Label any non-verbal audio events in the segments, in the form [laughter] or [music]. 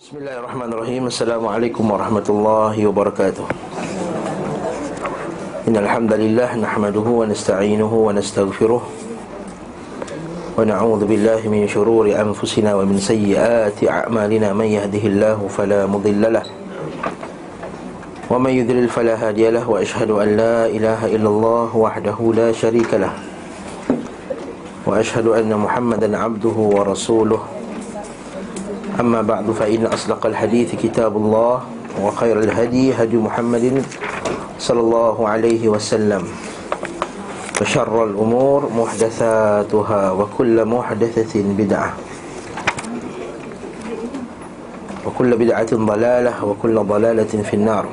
بسم الله الرحمن الرحيم السلام عليكم ورحمة الله وبركاته إن الحمد لله نحمده ونستعينه ونستغفره ونعوذ بالله من شرور أنفسنا ومن سيئات أعمالنا من يهده الله فلا مضل له ومن يذلل فلا هادي له وأشهد أن لا إله إلا الله وحده لا شريك له وأشهد أن محمدا عبده ورسوله أما بعد فإن أصدق الحديث كتاب الله وخير الهدي هدي محمد صلى الله عليه وسلم. وشر الأمور محدثاتها وكل محدثة بدعة. وكل بدعة ضلالة وكل ضلالة في النار.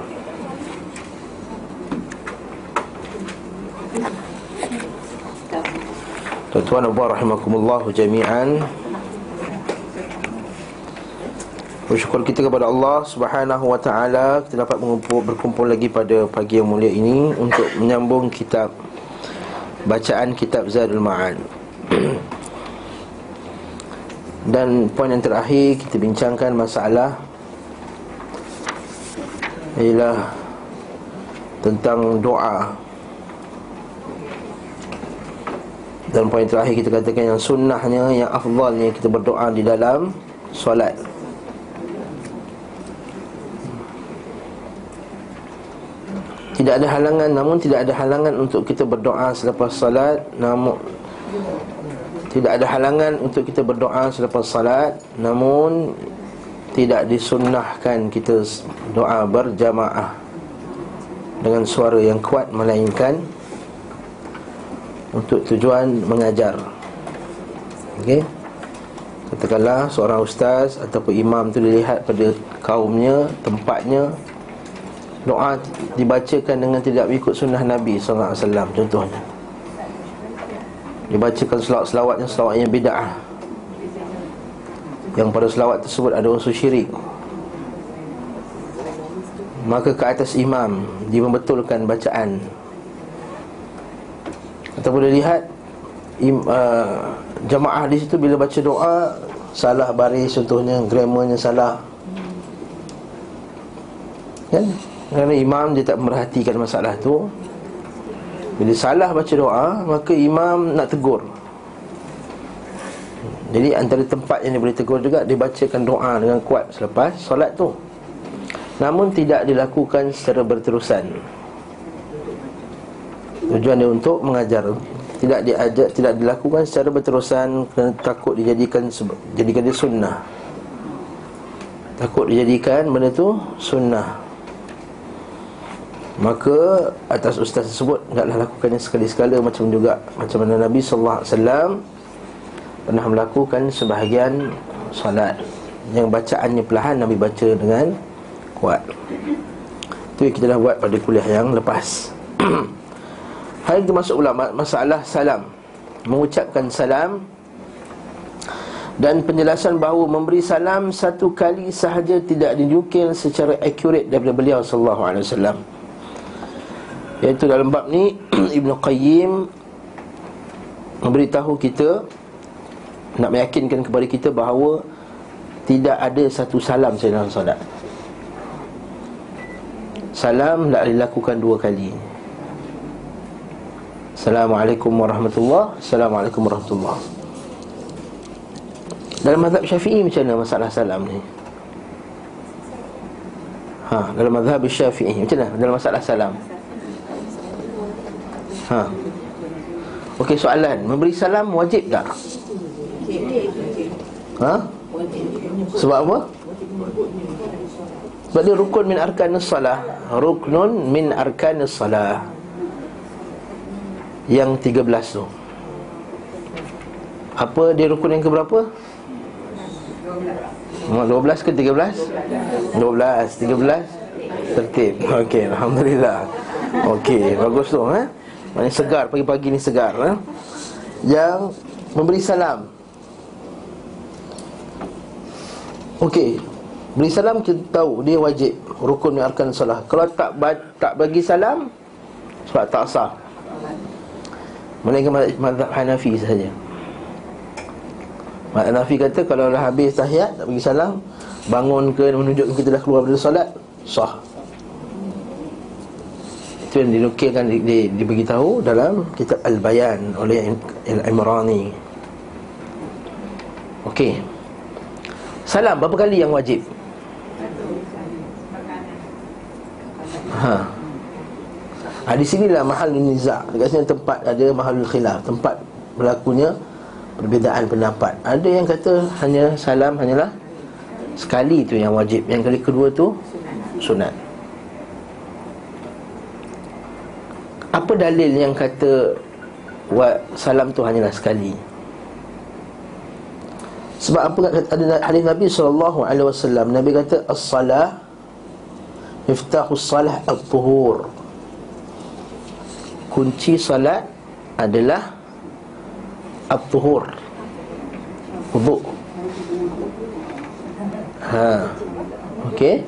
Tuan-tuan dan puan rahimakumullah jami'an. Bersyukur kita kepada Allah Subhanahu wa taala kita dapat mengumpul, berkumpul lagi pada pagi yang mulia ini untuk menyambung kitab bacaan kitab Zadul Ma'ad. [clears throat] Dan poin yang terakhir kita bincangkan masalah ialah tentang doa. Dan poin terakhir kita katakan yang sunnahnya yang afdalnya kita berdoa di dalam solat. Tidak ada halangan namun tidak ada halangan untuk kita berdoa selepas salat namun tidak ada halangan untuk kita berdoa selepas salat namun tidak disunnahkan kita doa berjamaah dengan suara yang kuat melainkan untuk tujuan mengajar. Okey. Katakanlah seorang ustaz ataupun imam tu dilihat pada kaumnya, tempatnya doa dibacakan dengan tidak ikut sunnah Nabi SAW contohnya. Dibacakan selawat-selawat yang selawat yang bid'ah. Yang pada selawat tersebut ada unsur syirik. Maka ke atas imam dia membetulkan bacaan. Ataupun dia lihat im, uh, jamaah di situ bila baca doa salah baris contohnya grammarnya salah. Kan kerana imam dia tak merhatikan masalah tu Bila salah baca doa Maka imam nak tegur Jadi antara tempat yang dia boleh tegur juga Dia bacakan doa dengan kuat selepas solat tu Namun tidak dilakukan secara berterusan Tujuan dia untuk mengajar tidak diajar, tidak dilakukan secara berterusan kerana takut dijadikan jadikan dia sunnah. Takut dijadikan benda tu sunnah. Maka atas ustaz tersebut Tidaklah lakukannya sekali-sekala Macam juga Macam mana Nabi SAW Pernah melakukan sebahagian Salat Yang bacaannya perlahan Nabi baca dengan Kuat. Itu yang kita dah buat pada kuliah yang lepas. [clears throat] Hari itu masuk pula Masalah salam. Mengucapkan salam dan penjelasan bahawa memberi salam satu kali sahaja tidak dinukil secara accurate daripada beliau sallallahu alaihi wasallam. Iaitu dalam bab ni [clears throat] Ibn Qayyim Memberitahu kita Nak meyakinkan kepada kita bahawa Tidak ada satu salam saya dalam solat Salam tak dilakukan dua kali Assalamualaikum warahmatullahi Assalamualaikum warahmatullahi Dalam mazhab syafi'i macam mana masalah salam ni? Ha, dalam mazhab syafi'i macam mana dalam masalah salam? Ha. Okey soalan, memberi salam wajib tak? Ha? Sebab apa? Sebab dia rukun min arkanis salah Ruknun min arkanis salah Yang 13 tu Apa dia rukun yang keberapa? 12 ke 13? 12 13 Tertib Okey, Alhamdulillah Okey, bagus tu eh? Maksudnya segar, pagi-pagi ni segar eh? Yang memberi salam. Okey Beri salam kita tahu dia wajib Rukun yang arkan salah Kalau tak tak bagi salam Sebab tak sah. Melainkan mazhab Hanafi saja Mak Hanafi kata kalau dah habis tahiyat Tak bagi salam bangun ke menunjukkan kita dah keluar dari solat sah itu yang dinukilkan di, di, diberitahu dalam kitab Al-Bayan oleh Al-Imrani Okey Salam berapa kali yang wajib? Ha. ha di sinilah mahal niza. Dekat sini tempat ada mahal khilaf, tempat berlakunya perbezaan pendapat. Ada yang kata hanya salam hanyalah sekali tu yang wajib. Yang kali kedua tu sunat. Dalil yang kata salam tu hanyalah sekali? Sebab apa ada hadis Nabi alaihi wasallam Nabi kata as-salah miftahus salah at-tuhur. Kunci salat adalah at-tuhur. Wudu. Ha. Okey.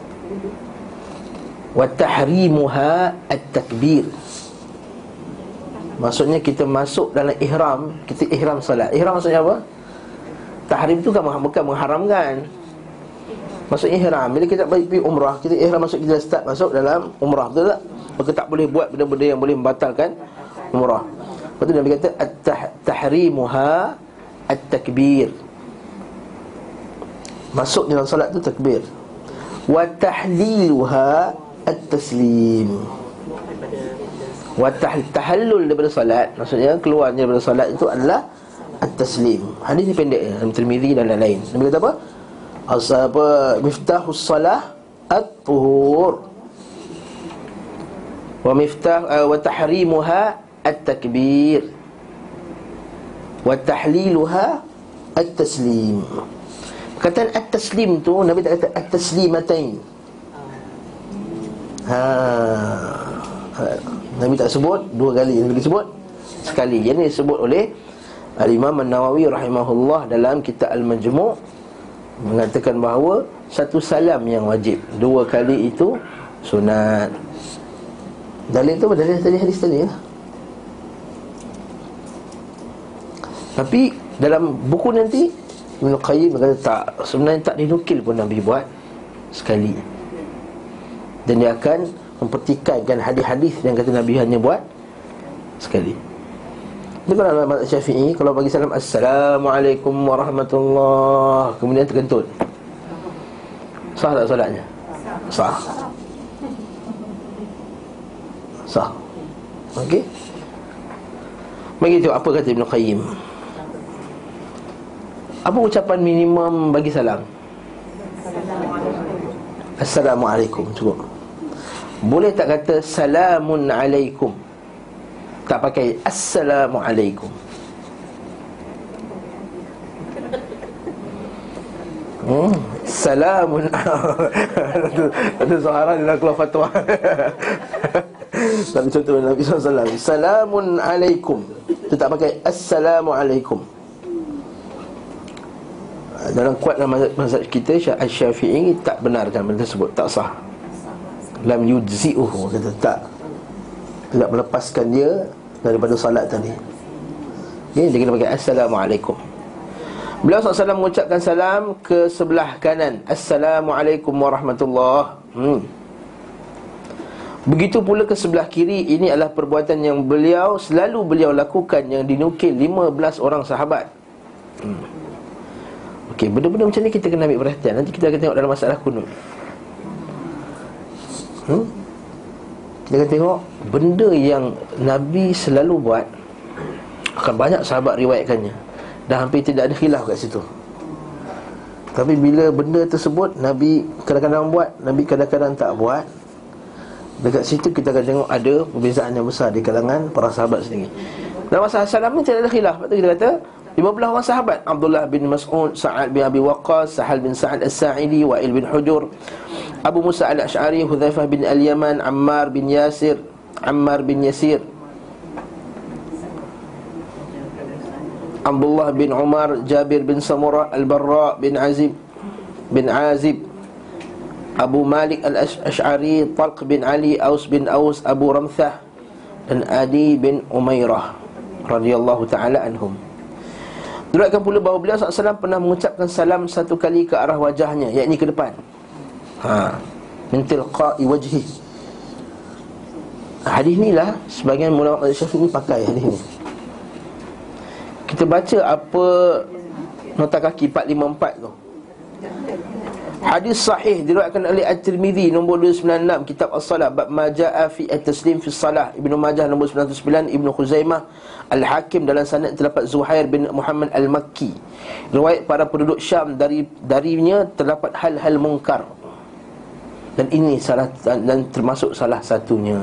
Wa tahrimuha at-takbir. Maksudnya kita masuk dalam ihram, kita ihram salat. Ihram maksudnya apa? Tahrim tu kan bukan mengharamkan. Masuk ihram. Bila kita pergi umrah Kita ihram masuk Kita start masuk dalam umrah. Betul tak? Maka tak boleh buat benda-benda yang boleh membatalkan Umrah. Lepas tu Nabi kata At-tahrimuha At-takbir. Masuk dalam salat tu takbir. Wa tahliluha At-taslim Wa tahallul daripada salat Maksudnya keluarnya daripada salat itu adalah at-taslim. Hadis ni pendek dalam Tirmizi dan lain-lain. Nabi kata apa? Asapa miftahus salah at-tuhur. Wa miftah uh, wa tahrimuha at-takbir. Wa tahliluha at-taslim. Kata at-taslim tu Nabi tak kata at-taslimatain. Ha. ha. Nabi tak sebut dua kali Nabi sebut sekali ini disebut oleh Al-Imam An-Nawawi rahimahullah dalam kitab Al-Majmu' mengatakan bahawa satu salam yang wajib, dua kali itu sunat. Dalil itu dalil tadi hadis tadi lah. Tapi dalam buku nanti Ibn Qayyim kata tak Sebenarnya tak dinukil pun Nabi buat Sekali Dan dia akan mempertikaikan hadis-hadis Yang kata Nabi hanya buat Sekali ini kalau dalam mazhab Syafi'i kalau bagi salam assalamualaikum warahmatullahi kemudian terkentut. Sah tak solatnya? Sah. Sah. Okey. Bagi tu apa kata Ibn Qayyim? Apa ucapan minimum bagi salam? Assalamualaikum cukup. Boleh tak kata salamun alaikum? tak pakai Assalamualaikum Hmm, salamun Ada Zahara dia keluar fatwa. [laughs] Tapi contoh Nabi SAW Salamun alaikum. Dia tak pakai Assalamualaikum Dalam kuat dalam mazhab kita Syafi'i tak benarkan benda tersebut. Tak sah Lam yujzi'uhu Kata tak Tidak melepaskan dia daripada salat tadi. Okay, dia kena pakai Assalamualaikum. Beliau SAW mengucapkan salam ke sebelah kanan. Assalamualaikum warahmatullahi hmm. Begitu pula ke sebelah kiri Ini adalah perbuatan yang beliau Selalu beliau lakukan Yang dinukil 15 orang sahabat hmm. Okey, benda-benda macam ni kita kena ambil perhatian Nanti kita akan tengok dalam masalah kunut hmm? Kita tengok Benda yang Nabi selalu buat Akan banyak sahabat riwayatkannya. Dan hampir tidak ada khilaf kat situ. Tapi bila benda tersebut Nabi kadang-kadang buat Nabi kadang-kadang tak buat Dekat situ kita akan tengok ada Perbezaan yang besar di kalangan para sahabat sendiri. Dalam masa salam ni tidak ada khilaf. Lepas tu kita kata 15 orang sahabat Abdullah bin Mas'ud, Sa'ad bin Abi Waqqas, Sahal bin Sa'ad As-Sa'idi, Wa'il bin Hujur, Abu Musa Al-Ash'ari, Hudzaifah bin Al-Yaman, Ammar bin Yasir, Ammar bin Yasir. Abdullah bin Umar, Jabir bin Samurah, Al-Barra bin Azib bin Azib. Abu Malik Al-Ash'ari, Talq bin Ali, Aus bin Aus, Abu Ramthah dan Adi bin Umairah radhiyallahu taala anhum. Diriwayatkan pula bahawa beliau SAW pernah mengucapkan salam satu kali ke arah wajahnya Yakni ke depan. Ha. Mintil qa'i wajhi. Hadis ni lah Sebagian ulama Malaysia ni pakai hadis ni. Kita baca apa Nota kaki 454 tu. Hadis sahih diriwayatkan oleh At-Tirmizi nombor 296 kitab As-Salah bab ma jaa fi at-taslim fi salah Ibnu Majah nombor 99 Ibnu Khuzaimah Al-Hakim dalam sanad terdapat Zuhair bin Muhammad Al-Makki. Riwayat para penduduk Syam dari darinya terdapat hal-hal mungkar. Dan ini salah dan termasuk salah satunya.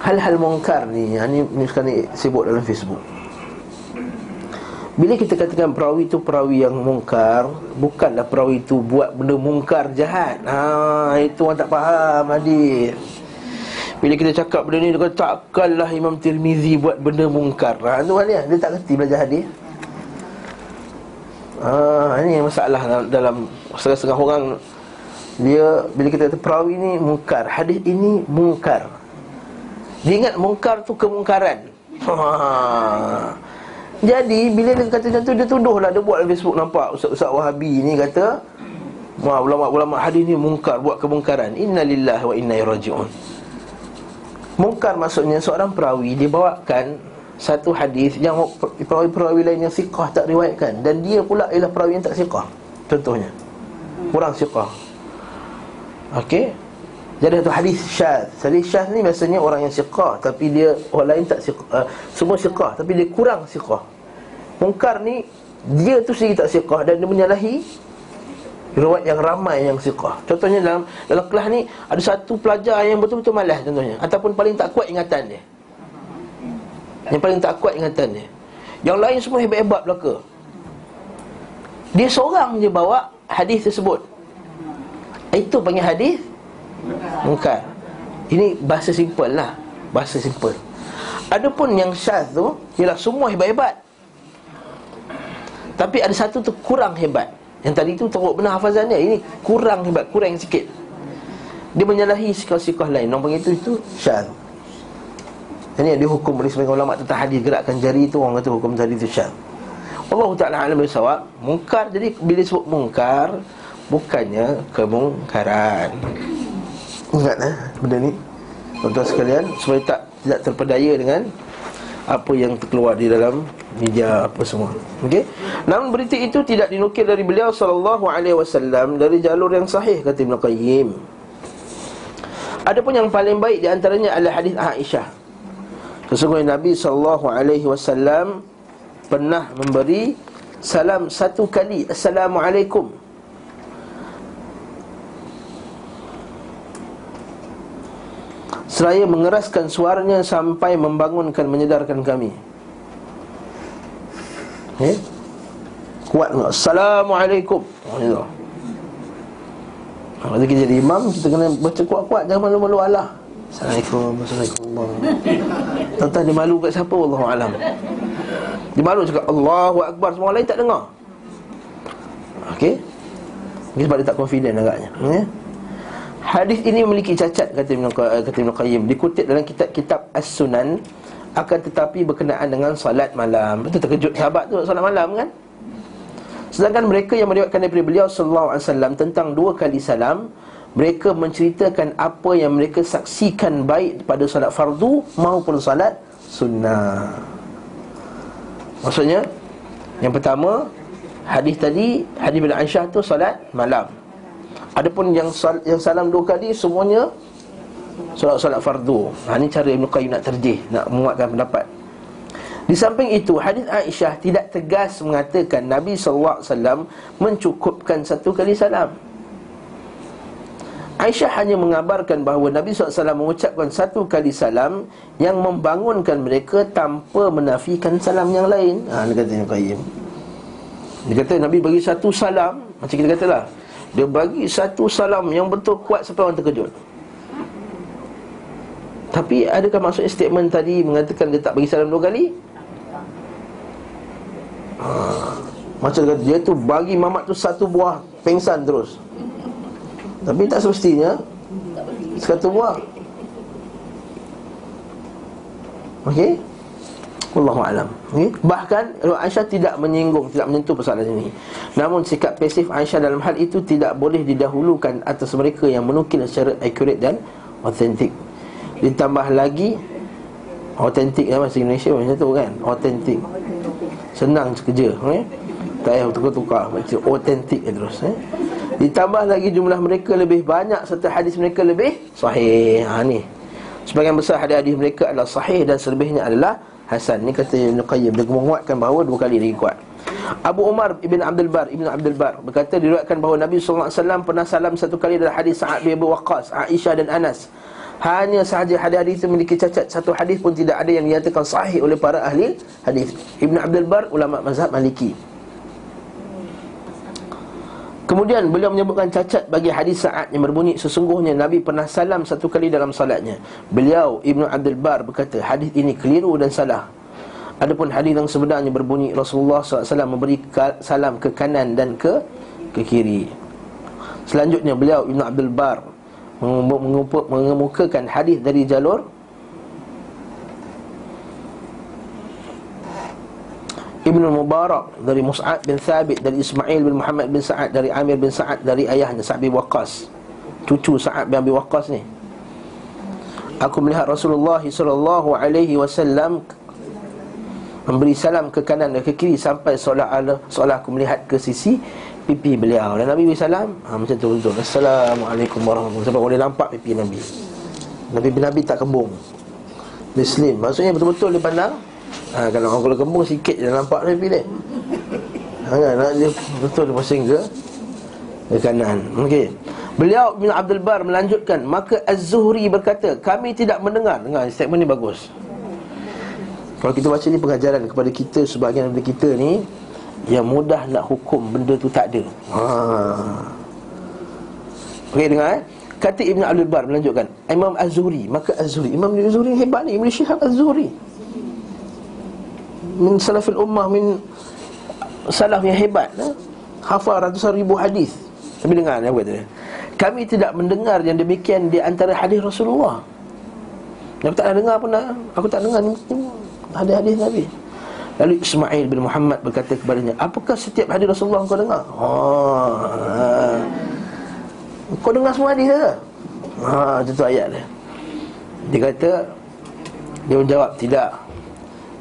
Hal-hal mungkar ni ini, ini sekarang ni sibuk dalam Facebook. Bila kita katakan perawi itu perawi yang mungkar Bukanlah perawi itu buat benda mungkar jahat. Ha, Itu orang tak faham hadis Bila kita cakap benda ni Dia kata takkanlah Imam Tirmizi buat benda mungkar. Ha, Itu dia, dia tak kerti belajar hadis. Ha, Ini masalah dalam Setengah-setengah orang. Dia bila kita kata perawi ni mungkar Hadis ini mungkar. Dia ingat mungkar tu kemungkaran. Ha. Jadi bila dia kata macam tu dia tuduhlah. Dia buat Facebook nampak ustaz-ustaz Wahabi ni kata Wah ulama-ulama hadis ni mungkar buat kemungkaran. Innalillahi wa inna ilaihi. Mungkar maksudnya seorang perawi dia bawakan satu hadis yang perawi-perawi lain yang siqah tak riwayatkan dan dia pula ialah perawi yang tak siqah. Contohnya. Kurang siqah. Okey. Jadi satu hadis syaz. Hadis syaz ni biasanya orang yang siqah tapi dia orang lain tak siqah. Uh, semua siqah tapi dia kurang siqah. Mungkar ni dia tu sendiri tak siqah dan dia menyalahi riwayat yang ramai yang siqah. Contohnya dalam dalam kelas ni ada satu pelajar yang betul-betul malas contohnya ataupun paling tak kuat ingatan dia. Yang paling tak kuat ingatan dia. Yang lain semua hebat-hebat belaka. Dia seorang je bawa hadis tersebut. Itu panggil hadis Mungkar Ini bahasa simple lah Bahasa simple Adapun yang syaz tu Ialah semua hebat-hebat Tapi ada satu tu kurang hebat Yang tadi tu teruk benar hafazan dia Ini kurang hebat, kurang sikit. Dia menyalahi sikah-sikah lain. Nombor itu, itu syaz Ini dia hukum oleh sebagian ulama tentang hadis Gerakkan jari itu orang kata hukum tadi itu syaz Allah Ta'ala alam bersawab Mungkar, jadi bila sebut mungkar Bukannya kemungkaran. Ingat eh benda ni. Tuan-tuan sekalian Supaya tak tidak terpedaya dengan Apa yang terkeluar di dalam media apa semua Okey. Namun berita itu tidak dinukil dari beliau sallallahu alaihi wasallam dari jalur yang sahih kata Ibn Qayyim. Adapun yang paling baik di antaranya adalah hadis Aisyah. Sesungguhnya Nabi sallallahu alaihi wasallam pernah memberi salam satu kali assalamualaikum Seraya mengeraskan suaranya sampai membangunkan, menyedarkan kami. Eh? Kuat tak? Assalamualaikum. Kalau oh, kita jadi imam, kita kena baca kuat-kuat. Jangan malu-malu Allah. Assalamualaikum. Assalamualaikum. Tentang dia malu kat siapa? Allah Alam. Dia malu cakap Allahu Akbar. Semua lain tak dengar. Okey? Ini sebab dia tak confident agaknya. Okay? Hadis ini memiliki cacat kata Ibn, kata Ibn Qayyim. Dikutip dalam kitab-kitab As-Sunan Akan tetapi berkenaan dengan salat malam. Itu terkejut sahabat tu salat malam kan? Sedangkan mereka yang meriwayatkan daripada beliau Sallallahu Alaihi Wasallam Tentang dua kali salam Mereka menceritakan apa yang mereka saksikan Baik pada salat fardu Maupun salat sunnah. Maksudnya Yang pertama Hadis tadi Hadis bin Aisyah tu salat malam Adapun yang sal, yang salam dua kali semuanya solat-solat fardu. Ha ni cara Ibn Qayyim nak terjih, nak menguatkan pendapat. Di samping itu, hadis Aisyah tidak tegas mengatakan Nabi wasallam mencukupkan satu kali salam. Aisyah hanya mengabarkan bahawa Nabi SAW mengucapkan satu kali salam Yang membangunkan mereka tanpa menafikan salam yang lain Haa, dia kata Ibn Qayyim Dia kata Nabi bagi satu salam Macam kita katalah dia bagi satu salam yang betul kuat sampai orang terkejut. Tapi adakah maksud statement tadi Mengatakan dia tak bagi salam dua kali? Ha, Macam dia, dia tu bagi mamat tu satu buah pengsan terus. Tapi tak semestinya Satu buah. Okey Wallahu alam. Okay? Bahkan Aisyah tidak menyinggung, tidak menyentuh persoalan ini. Namun sikap pasif Aisyah dalam hal itu tidak boleh didahulukan atas mereka yang menukil secara accurate dan authentic. Ditambah lagi Autentik kan bahasa Indonesia macam tu kan Autentik Senang kerja eh? Tak payah tukar-tukar Macam autentik je terus eh? Ditambah lagi jumlah mereka lebih banyak Serta hadis mereka lebih sahih ha, ni. Sebagian besar hadis-hadis mereka adalah sahih Dan selebihnya adalah Hasan Ni kata Ibn Qayyim Dia menguatkan bahawa dua kali lagi kuat. Abu Umar Ibn Abdul Bar Ibn Abdul Bar Berkata diriwayatkan bahawa Nabi SAW pernah salam satu kali dalam hadis Sa'ad bin Abu Waqqas Aisyah dan Anas. Hanya sahaja hadis-hadis itu memiliki cacat Satu hadis pun tidak ada yang dinyatakan sahih oleh para ahli hadis. Ibn Abdul Bar, ulama mazhab maliki Kemudian beliau menyebutkan cacat bagi hadis saat yang berbunyi Sesungguhnya Nabi pernah salam satu kali dalam salatnya. Beliau Ibn Abdul Bar berkata Hadis ini keliru dan salah. Adapun hadis yang sebenarnya berbunyi Rasulullah SAW memberi salam ke kanan dan ke ke kiri. Selanjutnya beliau Ibn Abdul Bar mengemukakan hadis dari jalur Ibn Mubarak dari Mus'ab bin Thabit dari Ismail bin Muhammad bin Sa'ad dari Amir bin Sa'ad dari ayahnya Sa'ad bin Waqqas. Cucu Sa'ad bin Abi Waqqas ni. Aku melihat Rasulullah sallallahu alaihi wasallam memberi salam ke kanan dan ke kiri sampai seolah-olah seolah aku melihat ke sisi pipi beliau. Dan Nabi salam. Ha, macam tu betul. Assalamualaikum warahmatullahi wabarakatuh. Boleh nampak pipi Nabi. Nabi Nabi tak kembung. Dia slim maksudnya betul-betul dia pandang ha, kalau orang kalau kembung sikit dia nampak dia ha, kan? dia betul dia pusing ke ke kanan okey Beliau bin Abdul Bar melanjutkan Maka Az-Zuhri berkata Kami tidak mendengar Dengar statement ni bagus Kalau kita baca ni pengajaran kepada kita Sebagian daripada kita ni yang mudah nak hukum benda tu tak ada. Ha. Okey dengar eh. Kata Ibn Abdul Bar melanjutkan Imam Az-Zuhri Maka Az-Zuhri Imam Az-Zuhri hebat ni Ibn Syihab Az-Zuhri Min salafil ummah Min salaf yang hebat eh? Hafal ratusan ribu hadis. Tapi dengar apa kata Kami tidak mendengar yang demikian Di antara hadis Rasulullah Aku tak dengar pun Aku tak dengar ni Hadis-hadis Nabi Lalu Ismail bin Muhammad berkata kepadanya Apakah setiap hadis Rasulullah kau dengar? Oh. Kau dengar semua hadis ke? Ha, itu ayat dia Dia kata Dia menjawab, tidak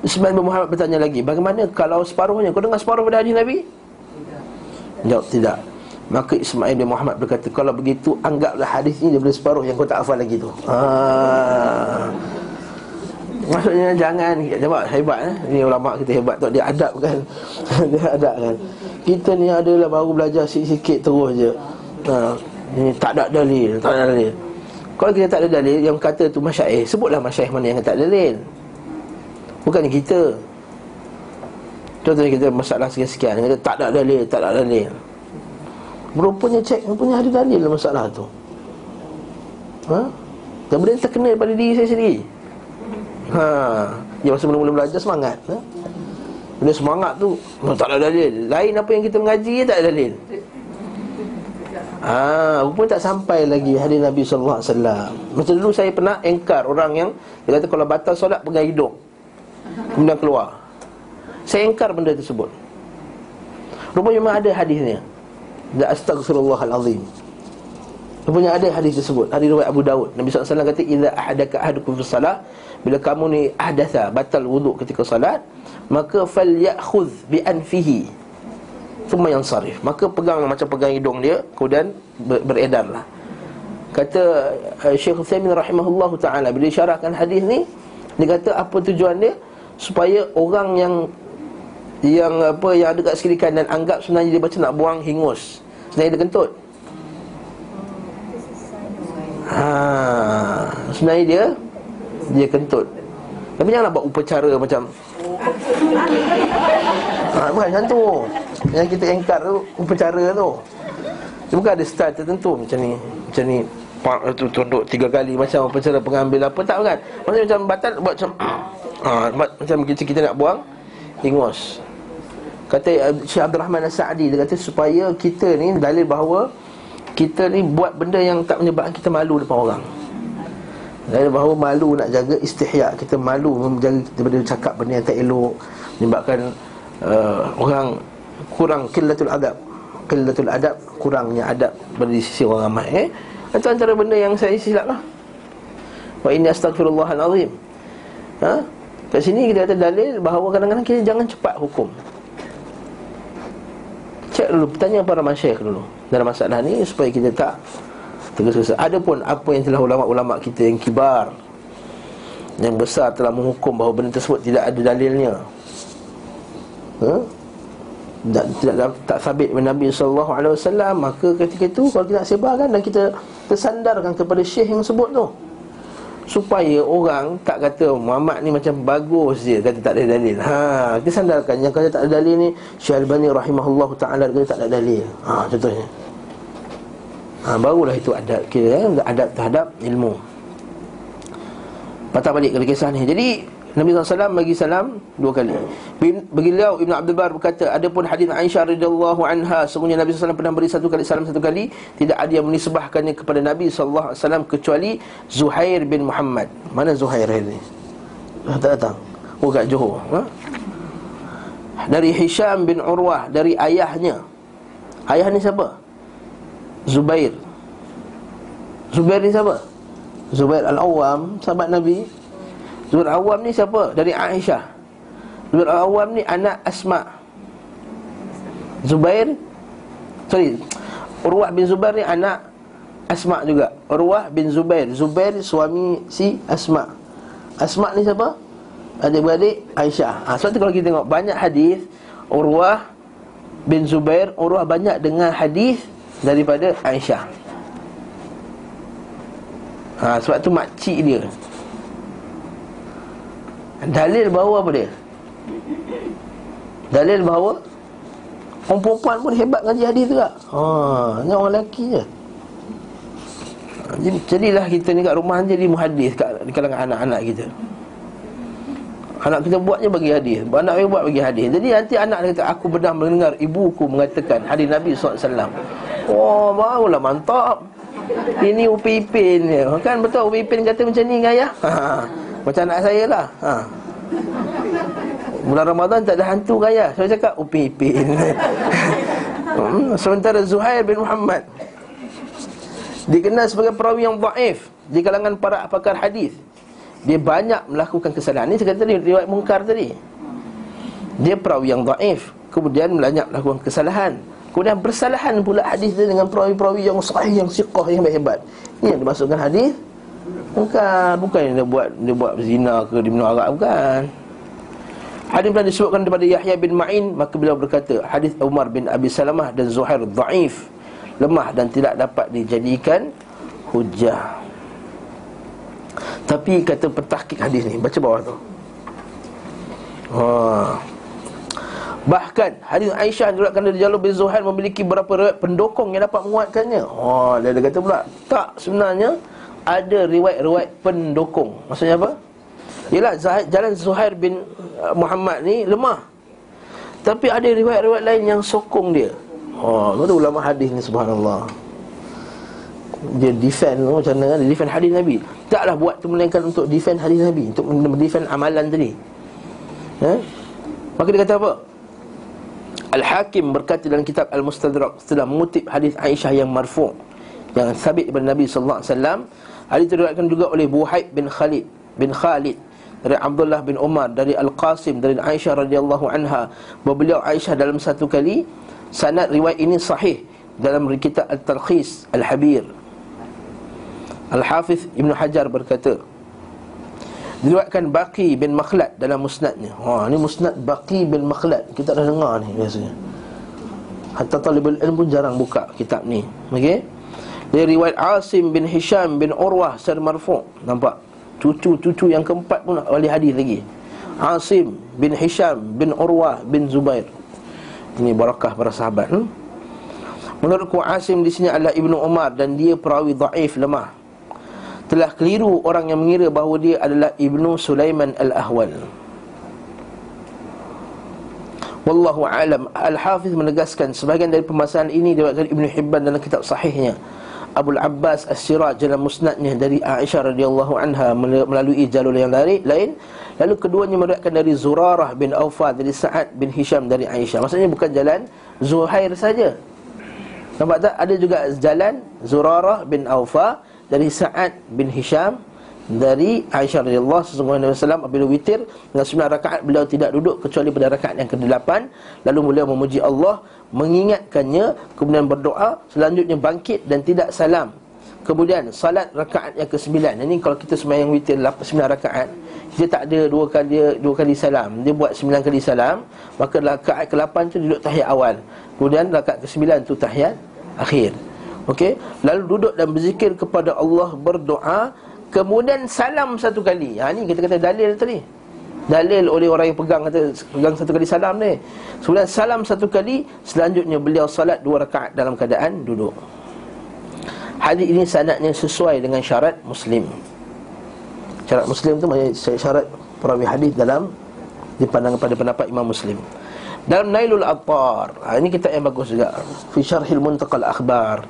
Ismail bin Muhammad bertanya lagi Bagaimana kalau separuhnya? Kau dengar separuh pada hadis Nabi? Jawab, tidak. Maka Ismail bin Muhammad berkata Kalau begitu, anggaplah hadis ini daripada separuh yang kau tak hafal lagi tu. Haa Maksudnya jangan Nampak hebat eh? Ni ulama kita hebat tak Dia adab kan? [laughs] Dia adab kan? Kita ni adalah baru belajar sikit-sikit terus je. Ha, ni Tak ada dalil Tak ada dalil. Kalau kita tak ada dalil Yang kata tu masyaih Sebutlah masyaih mana yang tak ada dalil Bukannya kita Contohnya kita masalah sekian-sekian Kita tak ada dalil Tak ada dalil Rupanya cek Rupanya ada dalil dalam masalah tu Ha? Dan benda terkena daripada diri saya sendiri Ha, dia masa mula-mula belajar semangat. Ha? Bila semangat tu oh, tak ada dalil. Lain apa yang kita mengaji tak ada dalil. Ah, ha, pun tak sampai lagi hadis Nabi sallallahu alaihi wasallam. Macam dulu saya pernah engkar orang yang dia kata kalau batal solat pegang hidung. Kemudian keluar. Saya engkar benda tersebut. Rupanya memang ada hadisnya. La astaghfirullahal azim. Rupanya ada hadis tersebut. Hadis riwayat Abu Dawud. Nabi SAW kata idza ahadaka ahadukum fi salat bila kamu ni ahdatha batal wuduk ketika salat maka falyakhudh bi anfihi thumma yansarif maka pegang macam pegang hidung dia kemudian ber- beredarlah kata uh, Syekh Uthaymin rahimahullah taala bila syarahkan hadis ni dia kata apa tujuan dia supaya orang yang yang apa yang ada kat sekiri kanan anggap sebenarnya dia baca nak buang hingus. Sebenarnya dia kentut. Ha sebenarnya dia dia kentut. Tapi janganlah buat upacara macam ha, Bukan macam tu. Yang kita engkar tu Upacara tu. Dia bukan ada style tertentu macam ni. Macam ni Pak tu tunduk tiga kali Macam upacara pengambil apa Tak kan Maksudnya macam batal Buat macam ha, Macam kita, kita nak buang Ingus Kata uh, Syekh Abdul Rahman As-Sa'di Dia kata supaya kita ni Dalil bahawa Kita ni buat benda yang tak menyebabkan kita malu depan orang. Dan bahawa malu nak jaga istihya. Kita malu menjaga daripada cakap benda yang tak elok Menyebabkan uh, orang kurang killatul adab. Killatul adab, kurangnya adab Berdiri sisi orang ramai eh? Itu antara benda yang saya silap lah Wa inni astagfirullahalazim ha? Kat sini kita ada dalil bahawa kadang-kadang kita jangan cepat hukum. Cek dulu, bertanya para masyayikh dulu Dalam masalah ni supaya kita tak tergesa-gesa Adapun apa yang telah ulama-ulama kita yang kibar Yang besar telah menghukum bahawa benda tersebut tidak ada dalilnya. Ha? tak, tidak tak sabit dengan Nabi SAW Maka ketika itu kalau kita nak sebarkan Dan kita tersandarkan kepada syekh yang sebut tu Supaya orang tak kata Muhammad ni macam bagus je Kata tak ada dalil. Ha, Kita sandarkan yang kata tak ada dalil ni Syekh rahimahullah ta'ala Kata tak ada dalil. Ha, Contohnya. Ha, Barulah itu adab kita, eh, Adab terhadap ilmu. Patah balik ke kisah ni. Jadi Nabi SAW bagi salam dua kali Beliau Ibn Abdul Bar berkata Adapun hadis Aisyah radhiyallahu anha Sungguhnya Nabi SAW pernah beri satu kali salam satu kali Tidak ada yang menisbahkannya kepada Nabi SAW Kecuali Zuhair bin Muhammad Mana Zuhair ini? Tak datang Oh kat Johor ha? Dari Hisham bin Urwah Dari ayahnya Ayah ni siapa? Zubair Zubair ni siapa? Zubair Al-Awwam Sahabat Nabi Zubair Awam ni siapa? Dari Aisyah. Zubair Awam ni anak Asma. Zubair? Sorry. Urwah bin Zubair ni anak Asma juga. Urwah bin Zubair. Zubair suami si Asma. Asma ni siapa? Adik-beradik Aisyah. Ha, Sebab tu kalau kita tengok banyak hadis Urwah bin Zubair Urwah banyak dengan hadis Daripada Aisyah. Ha, Sebab tu makcik dia Dalil bahawa apa dia? Dalil bahawa Orang perempuan pun hebat ngaji hadis juga. Haa, ni orang lelaki je. Jadi, Jadilah kita ni kat rumah jadi muhadis kat, Di kalangan anak-anak kita. Anak kita buat je bagi hadis. Anak kita buat bagi hadis. Jadi nanti anak kata Aku pernah mendengar ibuku mengatakan Hadis Nabi SAW Oh barulah mantap. Ini Upi Ipin Kan betul Upi Ipin kata macam ni dengan ayah [laughs] Macam anak saya lah. Ha. Bulan Ramadan tak ada hantu gaya. Saya cakap Upin Ipin [laughs] hmm, Sementara Zuhair bin Muhammad Dikenal sebagai perawi yang daif Di kalangan para pakar hadis. Dia banyak melakukan kesalahan. Ini saya kata tadi Riwayat mungkar tadi. Dia perawi yang daif. Kemudian banyak melakukan kesalahan. Kemudian bersalahan pula hadis dia dengan perawi-perawi yang sahih, yang siqah, yang hebat Ini yang dimasukkan hadis Bukan, bukan dia buat dia buat zina ke di benua Arab bukan. Hadis pernah disebutkan daripada Yahya bin Ma'in maka beliau berkata hadis Umar bin Abi Salamah dan Zuhair dhaif, lemah dan tidak dapat dijadikan hujah. Tapi kata pentahqiq hadis ni, baca bawah tu. Ha. Bahkan hadis Aisyah diriwayatkan dari Jalur bin Zuhair memiliki beberapa pendukung yang dapat menguatkannya. Ha, dia, dia kata pula, tak sebenarnya ada riwayat-riwayat pendukung. Maksudnya apa? Yalah jalan Zuhair bin uh, Muhammad ni lemah. Tapi ada riwayat-riwayat lain yang sokong dia. Oh, itu ulama hadis ni subhanallah. Dia defend tu macam mana Dia defend hadis Nabi. Taklah buat tu melainkan untuk defend hadis Nabi Untuk defend amalan tadi. Ha? Maka dia kata apa? Al-Hakim berkata dalam kitab Al-Mustadrak Setelah mengutip hadis Aisyah yang marfu' Yang sabit daripada Nabi SAW Hadis diriwayatkan juga oleh Buhaib bin Khalid bin Khalid dari Abdullah bin Umar dari Al-Qasim dari Aisyah radhiyallahu anha. Bahawa Aisyah dalam satu kali sanad riwayat ini sahih dalam kitab At-Talkhis Al-Habir. Al-Hafiz Ibn Hajar berkata Diriwayatkan Baqi bin Makhlad dalam musnadnya. Ha, ni musnad Baqi bin Makhlad. Kita dah dengar ni biasanya. Hatta talibul ilm pun jarang buka kitab ni. Okey dari riwayat Asim bin Hisham bin Urwah secara marfu' nampak? Cucu-cucu yang keempat pun oleh hadis lagi. Asim bin Hisham bin Urwah bin Zubair. Ini barakah para sahabat hmm? menurutku Asim di sini adalah Ibnu Umar dan dia perawi dhaif lemah. Telah keliru orang yang mengira bahawa dia adalah Ibnu Sulaiman Al-Ahwal. Wallahu alam. Al-Hafiz menegaskan sebahagian dari permasalahan ini diriwayatkan Ibnu Hibban dalam kitab sahihnya Abu Abbas As-Siraj dalam musnadnya dari Aisyah radhiyallahu anha melalui jalur yang lain. Lalu keduanya meriwayatkan dari Zurarah bin Aufa dari Sa'ad bin Hisham dari Aisyah. Maksudnya bukan jalan Zuhair saja. Nampak tak? Ada juga jalan Zurarah bin Aufa dari Sa'ad bin Hisham dari Aisyah radhiyallahu sesungguhnya Nabi sallam apabila witir dengan sembilan rakaat beliau tidak duduk kecuali pada rakaat yang ke-8 lalu beliau memuji Allah mengingatkannya kemudian berdoa selanjutnya bangkit dan tidak salam. Kemudian salat rakaat yang ke-9 ini kalau kita sembahyang witir 9 rakaat dia tak ada dua kali dua kali salam. Dia buat 9 kali salam maka rakaat ke-8 tu duduk tahiyat awal. Kemudian rakaat ke-9 tu tahiyat akhir. Okey? Lalu duduk dan berzikir kepada Allah berdoa Kemudian salam satu kali. Ha ni kita kata dalil tadi. Dalil oleh orang yang pegang kata Pegang satu kali salam ni. Kemudian salam satu kali Selanjutnya beliau salat dua rakaat dalam keadaan duduk. Hadis ini sanadnya sesuai dengan syarat Muslim. Syarat Muslim tu syarat perawi hadis dalam Dipandang pada pendapat Imam Muslim. Dalam Nailul Attar ha, Ini kitab yang bagus juga. Fi syarhil muntaqal akhbar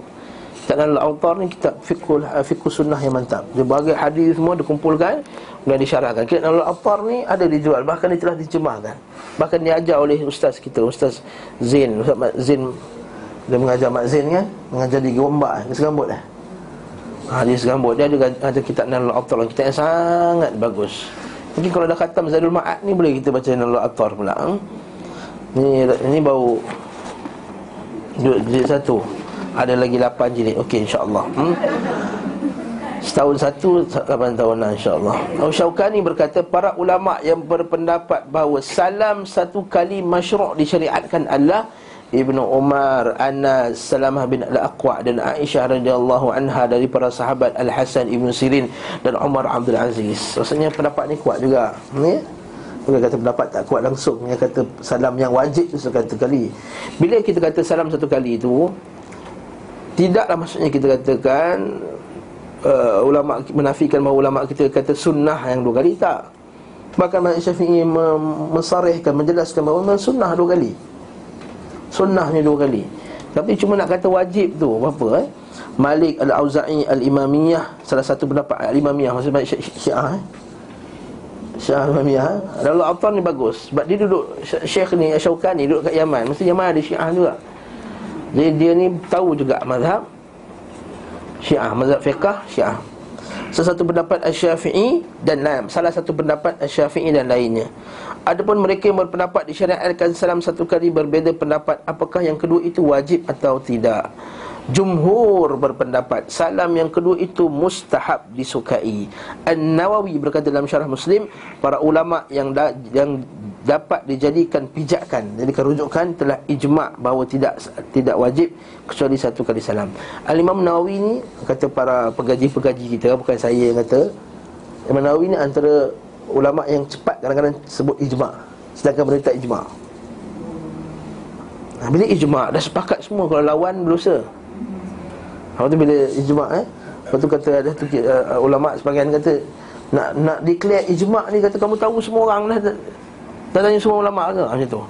Kitab Al-Autar ni kitab fikul uh, fikul sunnah yang mantap. Dia bagi hadis semua dikumpulkan dan disyarahkan. Kitab Al-Autar ni ada dijual bahkan dia telah dicemahkan. Bahkan diajar oleh ustaz kita, Ustaz Zain, Ustaz Mat Zain dia mengajar Mak Zain kan, mengajar di Gombak, di Segambut eh. Ha, di Segambut dia ada ada kitab Al-Autar, kitab yang sangat bagus. Mungkin kalau dah khatam Zadul Ma'ad ni boleh kita baca Al-Autar pula. Hmm? Ni ni bau jilid satu ada lagi 8 jilid Okey insyaAllah hmm? Setahun satu 8 tahun lah insyaAllah Abu Syawkani berkata Para ulama yang berpendapat bahawa Salam satu kali masyru' disyariatkan Allah Ibnu Umar, Anas, Salamah bin Al-Aqwa dan Aisyah radhiyallahu anha dari para sahabat Al-Hasan Ibnu Sirin dan Umar Abdul Aziz. Rasanya pendapat ni kuat juga. Ni Bukan kata pendapat tak kuat langsung Dia kata salam yang wajib tu satu kali Bila kita kata salam satu kali itu Tidaklah maksudnya kita katakan uh, Ulama menafikan bahawa ulama kita kata sunnah yang dua kali Tak. Bahkan Malik Syafi'i mensarihkan, menjelaskan bahawa sunnah dua kali. Sunnahnya dua kali. Tapi cuma nak kata wajib tu Apa eh? Malik Al-Auza'i Al-Imamiyah Salah satu pendapat Al-Imamiyah Maksudnya Syiah eh? Syiah Al-Imamiyah Lalu Autor ni bagus Sebab dia duduk Syekh ni Syaukani duduk kat Yaman. Mesti Yaman ada Syiah juga jadi dia ni tahu juga mazhab Syiah, mazhab fiqah Syiah. Sesuatu pendapat Asy-Syafi'i dan lain, salah satu pendapat Asy-Syafi'i dan lainnya. Adapun mereka yang berpendapat disyariatkan salam satu kali berbeza pendapat apakah yang kedua itu wajib atau tidak. Jumhur berpendapat salam yang kedua itu mustahab disukai. An-Nawawi berkata dalam syarah Muslim, para ulama yang da, yang dapat dijadikan pijakan jadi kerujukan telah ijma' bahawa tidak tidak wajib kecuali satu kali salam. Al-Imam Nawawi ni kata para pegaji-pegaji kita bukan saya yang kata Imam Nawawi ni antara ulama yang cepat kadang-kadang sebut ijma' sedangkan mereka tak ijma' bila ijma' dah sepakat semua kalau lawan berdosa Lepas tu bila ijma' eh Lepas tu kata ada tu uh, ulama sebagian kata nak nak declare ijma' ni kata kamu tahu semua orang dah dan tanya semua ulama ke macam tu.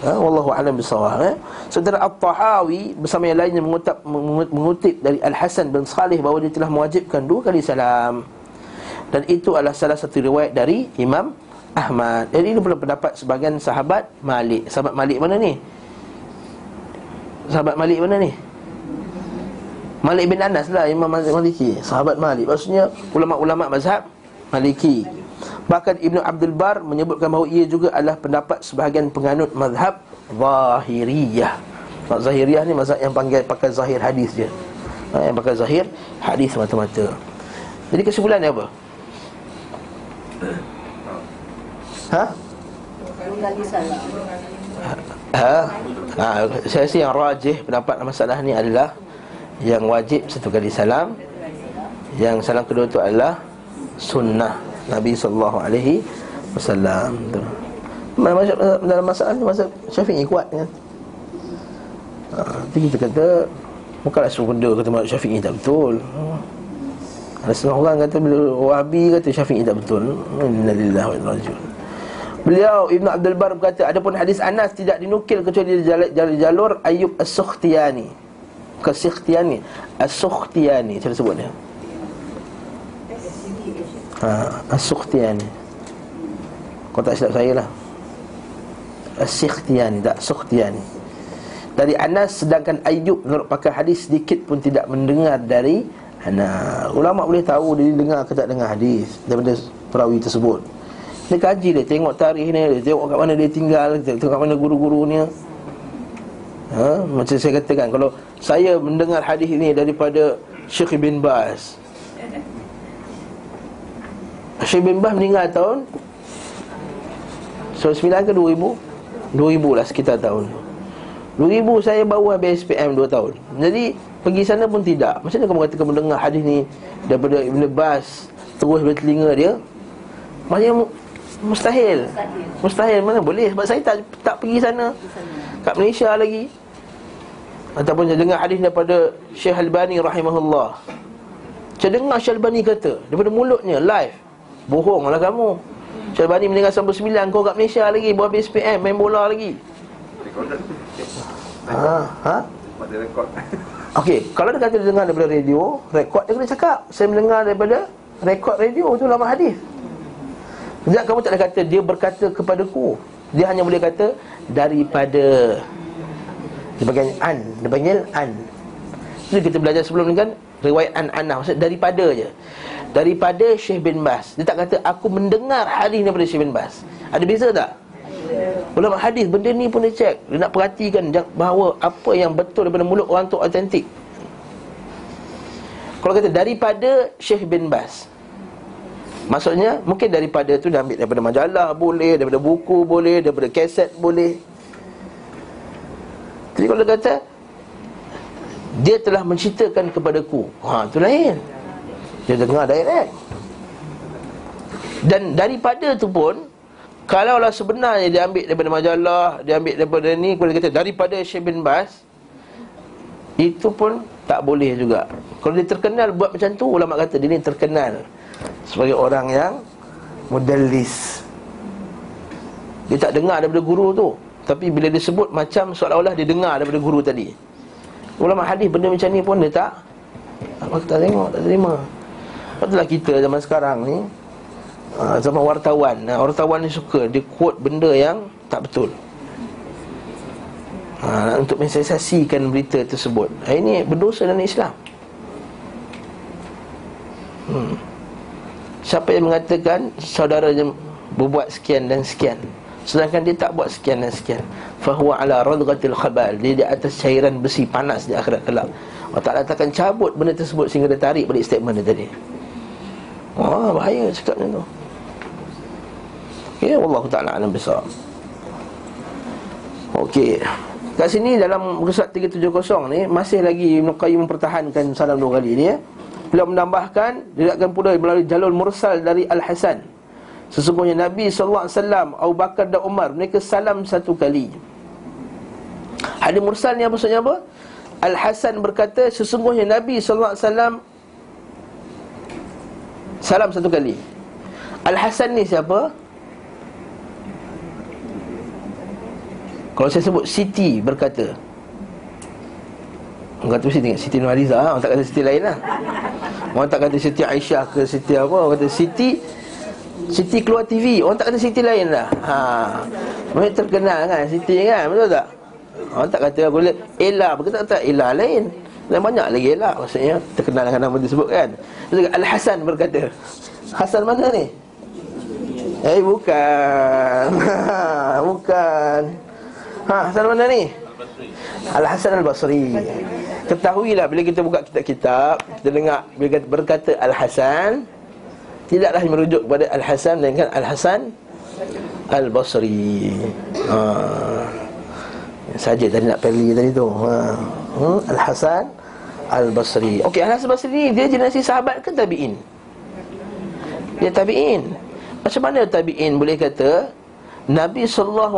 Ha, wallahu a'lam eh. Saudara At-Tahawi bersama yang lainnya mengutip, mengutip dari Al-Hasan bin Salih bahawa dia telah mewajibkan dua kali salam. Dan itu adalah salah satu riwayat dari Imam Ahmad. Jadi ini pula pendapat sebagian sahabat Malik. Sahabat Malik mana ni? Sahabat Malik mana ni? Malik bin Anas lah Imam Maliki Sahabat Malik Maksudnya ulama-ulama mazhab Maliki Bahkan Ibn Abdul Bar menyebutkan bahawa ia juga adalah pendapat sebahagian penganut mazhab Zahiriyah Mazhab Zahiriyah ni mazhab yang panggil pakai zahir hadis je ha, Yang pakai zahir hadis mata-mata Jadi kesimpulannya apa? Ha? Ha? ha? Saya rasa yang rajih pendapat masalah ni adalah Yang wajib satu kali salam Yang salam kedua itu adalah Sunnah Nabi alaihi wasallam tu. Dalam masalah ni masa Syafi'i kuat kan. Ha, kita kata bukanlah suruh kata Mak Syafi'i tak betul. Ada setengah orang kata Wahabi kata Syafi'i tak betul. Innalillahi wa ilaihi Beliau Ibn Abdul Bar berkata Adapun hadis Anas tidak dinukil kecuali dari jalur, jalur Ayub Kesikhtiani As-Sukhtiani Cara sebut dia ha, As-Sukhtiani. Kau tak silap saya lah. As-Sikhtiani Tak Sukhtiani. Dari Anas Sedangkan Ayub Menurut pakar hadis Sedikit pun tidak mendengar dari Anas. Ulama boleh tahu Dia dengar ke tak dengar hadis Daripada perawi tersebut. Dia kaji dia Tengok tarikh ni Dia tengok kat mana dia tinggal Tengok kat mana guru-gurunya ha? Macam saya katakan Kalau saya mendengar hadis ini Daripada Syekh bin Baz. [laughs] Syekh bin Baz meninggal tahun 99 ke 2000 2000 lah sekitar tahun. 2000 saya baru habis SPM 2 tahun. Jadi pergi sana pun tidak. Macam mana kamu katakan mendengar hadis ni Daripada Ibn Baz Terus dari telinga dia? Maksudnya mustahil. Mustahil. Mana boleh? Sebab saya tak tak pergi sana. Kat Malaysia lagi Ataupun saya dengar hadis daripada Syekh Albani rahimahullah Saya dengar Syekh Albani kata Daripada mulutnya live Bohonglah kamu Syekh Albani meninggal 99 Kau kat Malaysia lagi Buat SPM Main bola lagi Ha? Ha? Okey, kalau dia kata dia dengar daripada radio, rekod dia kena cakap. Saya mendengar daripada rekod radio tu lama hadis. Jangan kamu tak ada kata dia berkata kepadaku. Dia hanya boleh kata daripada dia panggil an, dia panggil an. Jadi kita belajar sebelum ni kan riwayat an anah maksud daripada je. Daripada Syekh bin Bas. Dia tak kata aku mendengar hadis daripada Syekh bin Bas. Ada beza tak? Ulama hadis benda ni pun dia cek Dia nak perhatikan bahawa Apa yang betul daripada mulut orang tu autentik Kalau kata daripada Syekh bin Bas Maksudnya mungkin daripada tu Dia ambil daripada majalah boleh Daripada buku boleh Daripada kaset boleh Jadi kalau kata Dia telah menceritakan kepadaku Ha tu lain. Dia dengar direct Dan daripada tu pun kalau lah sebenarnya dia ambil daripada majalah Dia ambil daripada ni Kalau kata daripada Syekh bin Bas Itu pun tak boleh juga. Kalau dia terkenal buat macam tu Ulama kata dia ni terkenal Sebagai orang yang Modelis Dia tak dengar daripada guru tu Tapi bila dia sebut macam seolah-olah dia dengar daripada guru tadi. Ulama hadis benda macam ni pun dia tak Apa tak tengok, tak terima. Lepas kita zaman sekarang ni ha, Zaman wartawan. Wartawan ni suka Dia quote benda yang tak betul. Ha, Untuk mensensasikan berita tersebut. Ha, Ini berdosa dalam Islam. Hmm. Siapa yang mengatakan Saudaranya berbuat sekian dan sekian Sedangkan dia tak buat sekian dan sekian. Fahuwa ala radgatil khabal. Dia di atas cairan besi panas di akhirat kelak. Allah Ta'ala akan cabut benda tersebut Sehingga dia tarik balik statement dia tadi. Wah bahaya cakap macam tu. Ya Allah Ta'ala alam besar Okey. Kat sini dalam Rusat 370 ni Masih lagi Ibn Qayyim mempertahankan Salam dua kali ni ya. Beliau menambahkan Dia akan pula melalui jalur mursal dari Al-Hasan Sesungguhnya Nabi SAW Abu Bakar dan Umar Mereka salam satu kali Hadis mursal ni maksudnya apa? Al-Hasan berkata Sesungguhnya Nabi SAW Salam satu kali Al-Hasan ni siapa? Kalau saya sebut Siti berkata Orang kata tengok Siti Nurhaliza ha? Orang tak kata Siti lain lah Orang tak kata Siti Aisyah ke Siti apa Orang kata Siti Siti keluar TV Orang tak kata Siti lain lah. Ha. Mereka terkenal kan Siti kan Betul tak? Orang tak kata boleh. Ella Berkata tak? Ella lain. Dan banyak lagi Ella. Maksudnya terkenal dengan nama disebut kan. Al-Hasan berkata. Hasan mana ni? Eh bukan. [laughs] Bukan. Ha, Hasan mana ni? Al-Hasan Al-Basri. Ketahuilah bila kita buka kitab-kitab Kita dengar bila berkata Al-Hasan Tidaklah merujuk kepada Al-Hasan Melainkan Al-Hasan Al-Basri ha. Saja tadi nak perli tadi tu ha. hmm? Al-Hasan Al-Basri Okey, Al-Hasan Al-Basri ni Dia generasi sahabat ke tabi'in? Dia tabi'in Macam mana tabi'in boleh kata Nabi SAW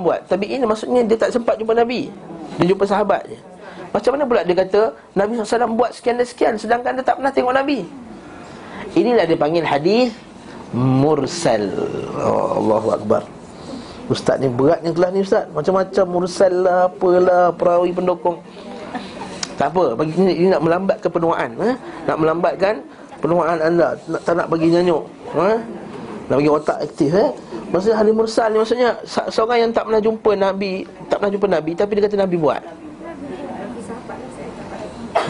buat Tapi ini maksudnya dia tak sempat jumpa Nabi Dia jumpa sahabat je Macam mana pula dia kata Nabi SAW buat sekian dan sekian Sedangkan dia tak pernah tengok Nabi Inilah dia panggil hadis Mursal oh, Allahu Akbar Ustaz ni beratnya kelas ni Ustaz Macam-macam mursal lah Apalah Perawi pendukung Tak apa, bagi ini, ini nak melambatkan penuaan ha? Nak melambatkan penuaan anda nak, Tak nak bagi nyanyuk ha? Nak bagi otak aktif eh? Maksudnya hari mursal ni maksudnya Seorang yang tak pernah jumpa Nabi Tak pernah jumpa Nabi Tapi dia kata Nabi buat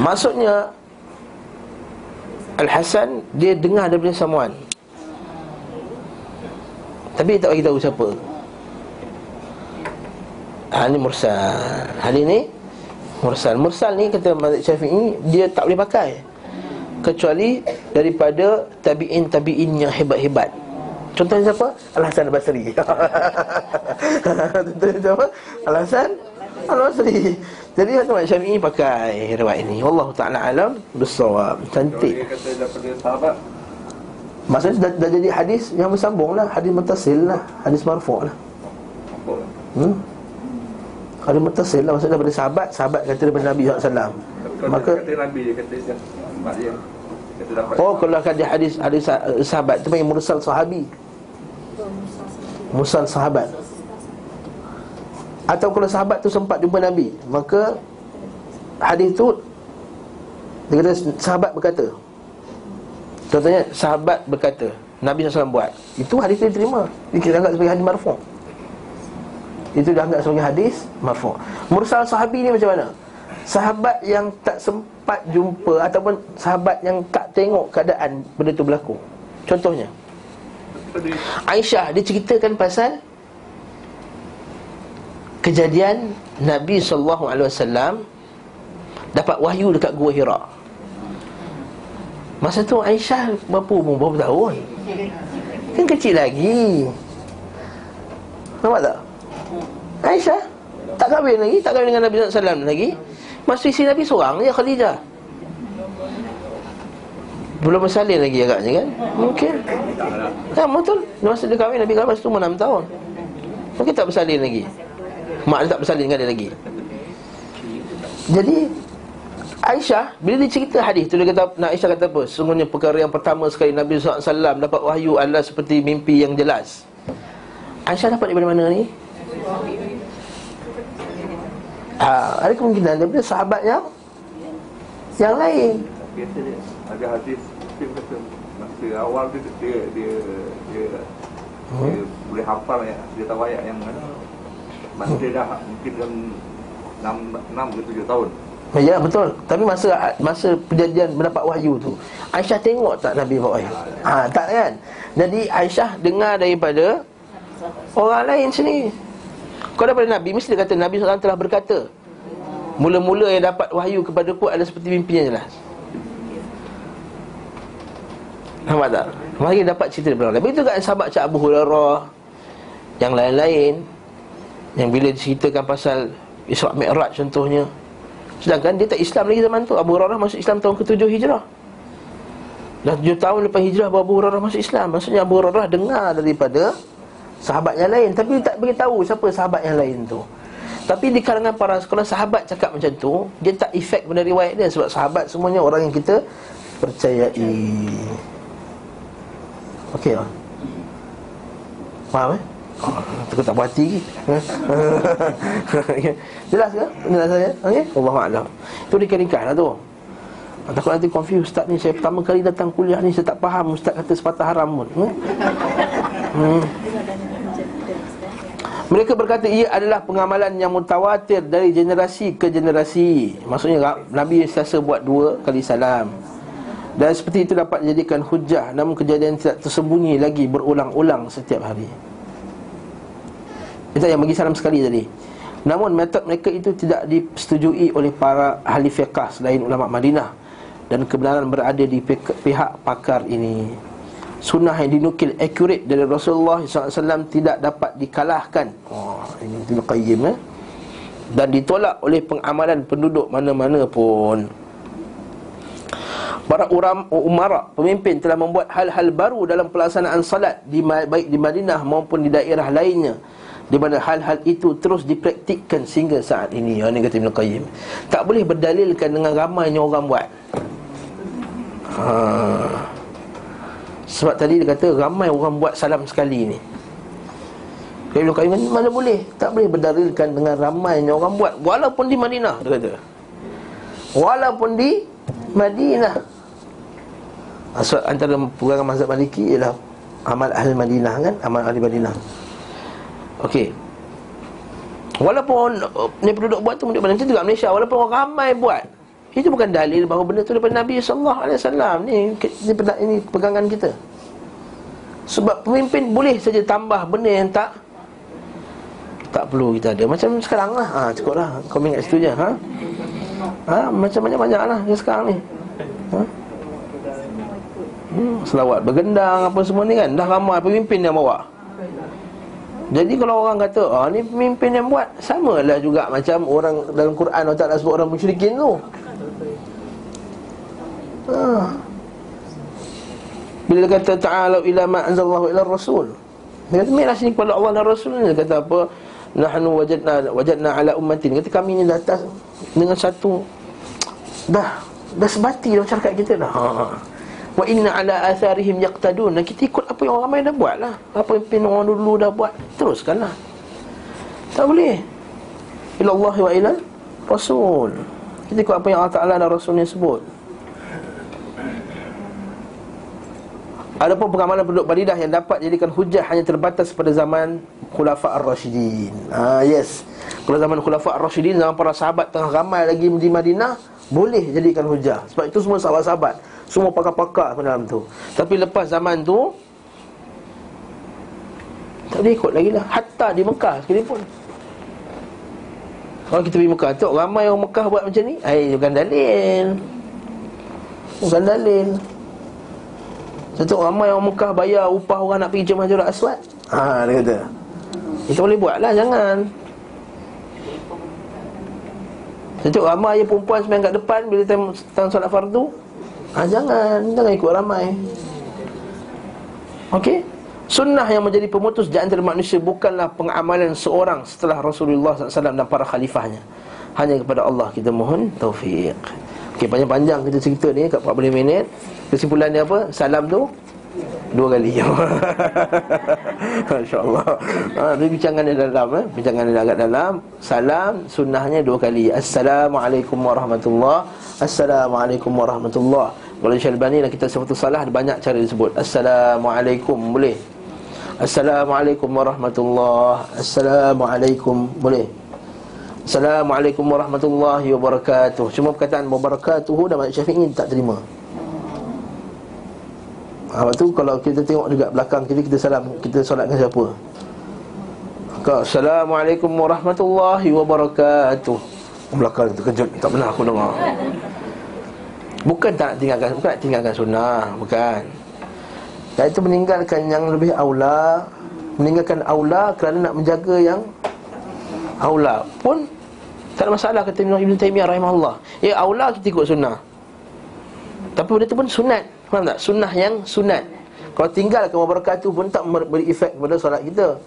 Maksudnya Al-Hasan Dia dengar daripada someone. Tapi dia tak bagi tahu siapa. Hal ni mursal. Hal ini Mursal. Mursal ni kata Mazhab Syafi'i Dia tak boleh pakai. Kecuali Daripada Tabi'in Tabi'in yang hebat-hebat. Contohnya siapa? Al-Hasan Al-Basri. [laughs] Contohnya siapa? Al-Hasan Al-Basri Jadi Mazhab Syafi'i pakai Riwayat ini. Allah Ta'ala alam Bersawab Cantik. Dia kata daripada sahabat. Maksudnya dah, dah jadi hadis yang bersambung lah. Hadis mutasil lah. Hadis marfu' lah. Apa? hmm? Hadis mutasil lah. Maksudnya daripada sahabat Sahabat kata daripada Nabi SAW Maka kata Nabi dia kata dia Mak dia. Kata dapat. Oh kalau ada hadis hadis sah- sahabat tu panggil mursal sahabi. Mursal sahabat. Atau kalau sahabat tu sempat jumpa Nabi, maka hadis tu dia kata sahabat berkata. Contohnya sahabat berkata, Nabi SAW buat. Itu hadis tu diterima. Dia anggap sebagai hadis marfu'. Itu dianggap sebagai hadis marfu'. Mursal sahabi ni macam mana? Sahabat yang tak sempat jumpa ataupun sahabat yang tak tengok keadaan benda tu berlaku. Contohnya, Aisyah dia ceritakan pasal kejadian Nabi wasallam dapat wahyu dekat Gua Hira. Masa tu Aisyah berapa umur berapa tahun? Kan kecil lagi. Nampak tak? Aisyah tak kahwin lagi, tak kahwin dengan Nabi wasallam lagi. Masa isteri Nabi seorang je Khadijah. Belum bersalin lagi agaknya kan? Mungkin. Ya betul Masa dia kahwin Nabi kahwin masa tu umur 6 tahun Mungkin tak bersalin lagi Mak dia tak bersalin dengan dia lagi. Jadi Aisyah Bila dia cerita hadis tu Dia kata Nak Aisyah kata apa? Sesungguhnya perkara yang pertama sekali Nabi SAW dapat wahyu adalah seperti mimpi yang jelas. Aisyah dapat daripada mana ni? Ha, ada kemungkinan daripada sahabat yang Yang lain. Ada hadis Dia kata Masa awal dia Dia Dia Dia, Hmm. dia boleh hafal ya, Dia tahu ayat yang mana Masa dia dah Mungkin dalam 6, 6 ke 7 tahun. Ya betul. Tapi masa masa perjanjian mendapat wahyu tu Aisyah tengok tak Nabi bawa wahyu? Ha, Tak kan? Jadi Aisyah dengar daripada Orang lain sini. Kalau daripada Nabi Mesti kata Nabi SAW telah berkata Mula-mula yang dapat wahyu kepada ku Adalah seperti mimpi yang jelas. Nampak tak? Mari dapat cerita daripada orang lain. Begitu kat sahabat Cak Abu Hurairah Yang lain-lain Yang bila diceritakan pasal Isra' Mi'raj contohnya. Sedangkan dia tak Islam lagi zaman tu. Abu Hurairah masuk Islam tahun ke-7 Hijrah. Dah 7 tahun lepas Hijrah Abu Hurairah masuk Islam. Maksudnya Abu Hurairah dengar daripada Sahabat yang lain. Tapi tak beritahu siapa sahabat yang lain tu. Tapi di kalangan para Kalau sahabat cakap macam tu Dia tak efek benda riwayat dia. Sebab sahabat semuanya orang yang kita Percayai. Okey lah Faham eh? Aku tak puas hati lagi [laughs] Jelas ke? Jelas saya? Okey? Allah Alam Itu ringkas-ringkas lah tu Takut nanti confuse Ustaz ni Saya pertama kali datang kuliah ni Saya tak faham Ustaz kata sepatah haram pun hmm? Hmm. Mereka berkata ia adalah pengamalan yang mutawatir dari generasi ke generasi. Maksudnya Nabi sentiasa buat dua kali salam. Dan seperti itu dapat dijadikan hujah Namun kejadian tidak tersembunyi lagi Berulang-ulang setiap hari Itu yang bagi salam sekali tadi. Namun metod mereka itu tidak disetujui oleh para ahli fiqah Selain ulama Madinah Dan kebenaran berada di pihak pakar ini. Sunnah yang dinukil accurate dari Rasulullah SAW Tidak dapat dikalahkan. Oh, ini Ibn Qayyim eh? Dan ditolak oleh pengamalan penduduk mana-mana pun. Para uram, umara, pemimpin telah membuat hal-hal baru dalam pelaksanaan salat di, Baik di Madinah maupun di daerah lainnya Di mana hal-hal itu terus dipraktikkan sehingga saat ini Yang ini kata Ibn Qayyim Tak boleh berdalilkan dengan ramainya orang buat. Ha. Sebab tadi dia kata ramai orang buat salam sekali ni. Ibn Qayyim kata mana boleh? Tak boleh berdalilkan dengan ramainya orang buat. Walaupun di Madinah dia kata. Walaupun di Madinah. Asal antara pegangan mazhab Maliki ialah amal ahli Madinah kan, amal ahli Madinah. Okey. Walaupun uh, ni penduduk buat tu penduduk macam juga Malaysia walaupun orang ramai buat. Itu bukan dalil bahawa benda tu daripada Nabi sallallahu alaihi wasallam. Ni ini, ini pegangan kita. Sebab pemimpin boleh saja tambah benda yang tak tak perlu kita ada Macam sekarang lah ha, Cukup lah Kau ingat situ je ha? Ha? Macam banyak-banyak lah Sekarang ni ha? hmm, Selawat bergendang Apa semua ni kan Dah ramai pemimpin yang bawa Jadi kalau orang kata Ah ni pemimpin yang buat Sama lah juga macam orang Dalam Quran Allah Ta'ala sebut orang musyrikin tu. Ha. Bila kata Ta'ala ila ma'anzallahu ila rasul. Dia kata Merah sini kepada Allah dan Rasul Dia kata apa? Nahnu wajadna wajadna ala ummatin. Kata kami ni atas dengan satu. Dah. Dah sebati dalam masyarakat kita dah. Ha, ha. Wa inna ala atharihim yaqtadun. Dan kita ikut apa yang orang ramai dah buat lah. Apa yang pin orang dulu dah buat teruskanlah tak boleh. Ila Allah wa ila rasul. Kita ikut apa yang Allah Taala dan rasulnya sebut. Adapun pengamalan penduduk Badidah yang dapat jadikan hujah hanya terbatas pada zaman Khulafa Ar-Rashidin. Ha, yes. Kalau zaman Khulafa Ar-Rashidin zaman para sahabat tengah ramai lagi di Madinah, boleh jadikan hujah. Sebab itu semua sahabat-sahabat, semua pakar-pakar pun dalam tu. Tapi lepas zaman tu tak boleh ikut lagi lah Hatta di Mekah sekali pun Kalau kita pergi Mekah Tengok ramai orang Mekah buat macam ni Eh, bukan dalil Bukan dalil satu ramai orang Mekah bayar upah orang nak pergi jemaah Hajarul Aswad. Ha dia kata. Kita boleh buat lah jangan. Satu ramai je perempuan sembahyang kat depan bila time, time solat fardu. Ha jangan, jangan ikut ramai. Okey? Sunnah yang menjadi pemutus di antara manusia bukanlah pengamalan seorang setelah Rasulullah SAW dan para khalifahnya. Hanya kepada Allah kita mohon taufik. Okey, panjang-panjang kita cerita ni kat 40 minit. Kesimpulan dia apa? Salam tu dua kali. [laughs] Masya-Allah. Ha, ini bincangan dia dalam eh. Bincangan dia agak dalam. Salam sunnahnya dua kali. Assalamualaikum warahmatullahi Assalamualaikum warahmatullahi Kalau Syalbani dan kita sebut salah ada banyak cara disebut. Assalamualaikum boleh. Assalamualaikum warahmatullahi Assalamualaikum boleh. Assalamualaikum warahmatullahi wabarakatuh. Cuma perkataan wabarakatuh dan Syafi'i tak terima. Lepas tu kalau kita tengok juga belakang kita Kita salam, kita solatkan siapa? Assalamualaikum warahmatullahi wabarakatuh. Belakang tu kejut, tak pernah aku dengar. Bukan tak nak tinggalkan, bukan nak tinggalkan sunnah Bukan. Dan itu meninggalkan yang lebih aula Meninggalkan aula kerana nak menjaga yang Aula pun Tak ada masalah kata Ibn Taymiyah rahimahullah. Ya aula kita ikut sunnah. Tapi benda tu pun sunat Faham tak? Sunnah yang sunat. Kalau tinggalkan wabarakatuh pun tak beri efek kepada solat kita.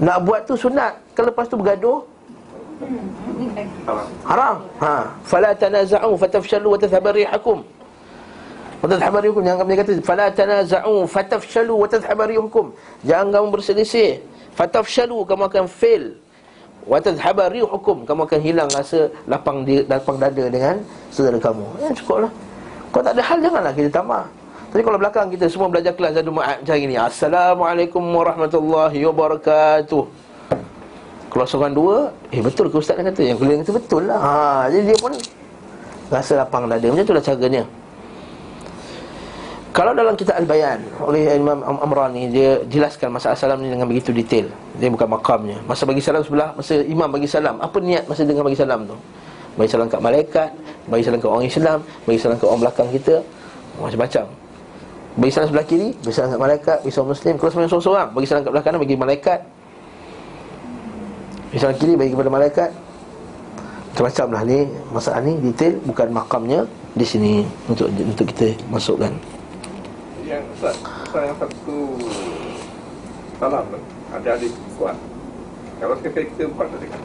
Nak buat tu sunat. Kalau lepas tu bergaduh? Haram. Ha. Fala tanaza'u fatafshalu wa tathhabar rihakum Wa tathhabar rihakum Jangan kami kata Fala tanaza'u fatafshalu wa tathhabar rihakum Jangan kamu berselisih. Fatafshalu kamu akan fail. Wa tathhabar rihakum Kamu akan hilang rasa lapang, di, lapang dada dengan saudara kamu. Ya cukup lah kalau tak ada hal janganlah kita tamak Tapi kalau belakang kita semua belajar kelas Zadul Ma'ad macam ini Assalamualaikum warahmatullahi wabarakatuh. Kalau seorang dua Eh betul ke ustaz kata? Yang kuliah kata betul lah. Ha, Jadi dia pun Rasa lapang dada. Macam itulah caranya. Kalau dalam kitab Al-Bayan oleh Imam Amrani dia jelaskan masa salam ni dengan begitu detail. Dia bukan makamnya. Masa bagi salam sebelah, masa imam bagi salam, apa niat masa dengan bagi salam tu? Bagi salam kat malaikat Bagi salam kat orang Islam Bagi salam kat orang belakang kita. Macam-macam. Bagi salam sebelah kiri Bagi salam kat malaikat Bagi salam muslim Kalau sebenarnya seorang-seorang Bagi salam kat belakang Bagi malaikat. Bagi salam kiri Bagi kepada malaikat. Macam-macam lah ni Masalah ni detail Bukan makamnya Di sini Untuk untuk kita masukkan. Yang Ustaz Ustaz satu Salam Ada adik kuat Kalau kita buat tadi kan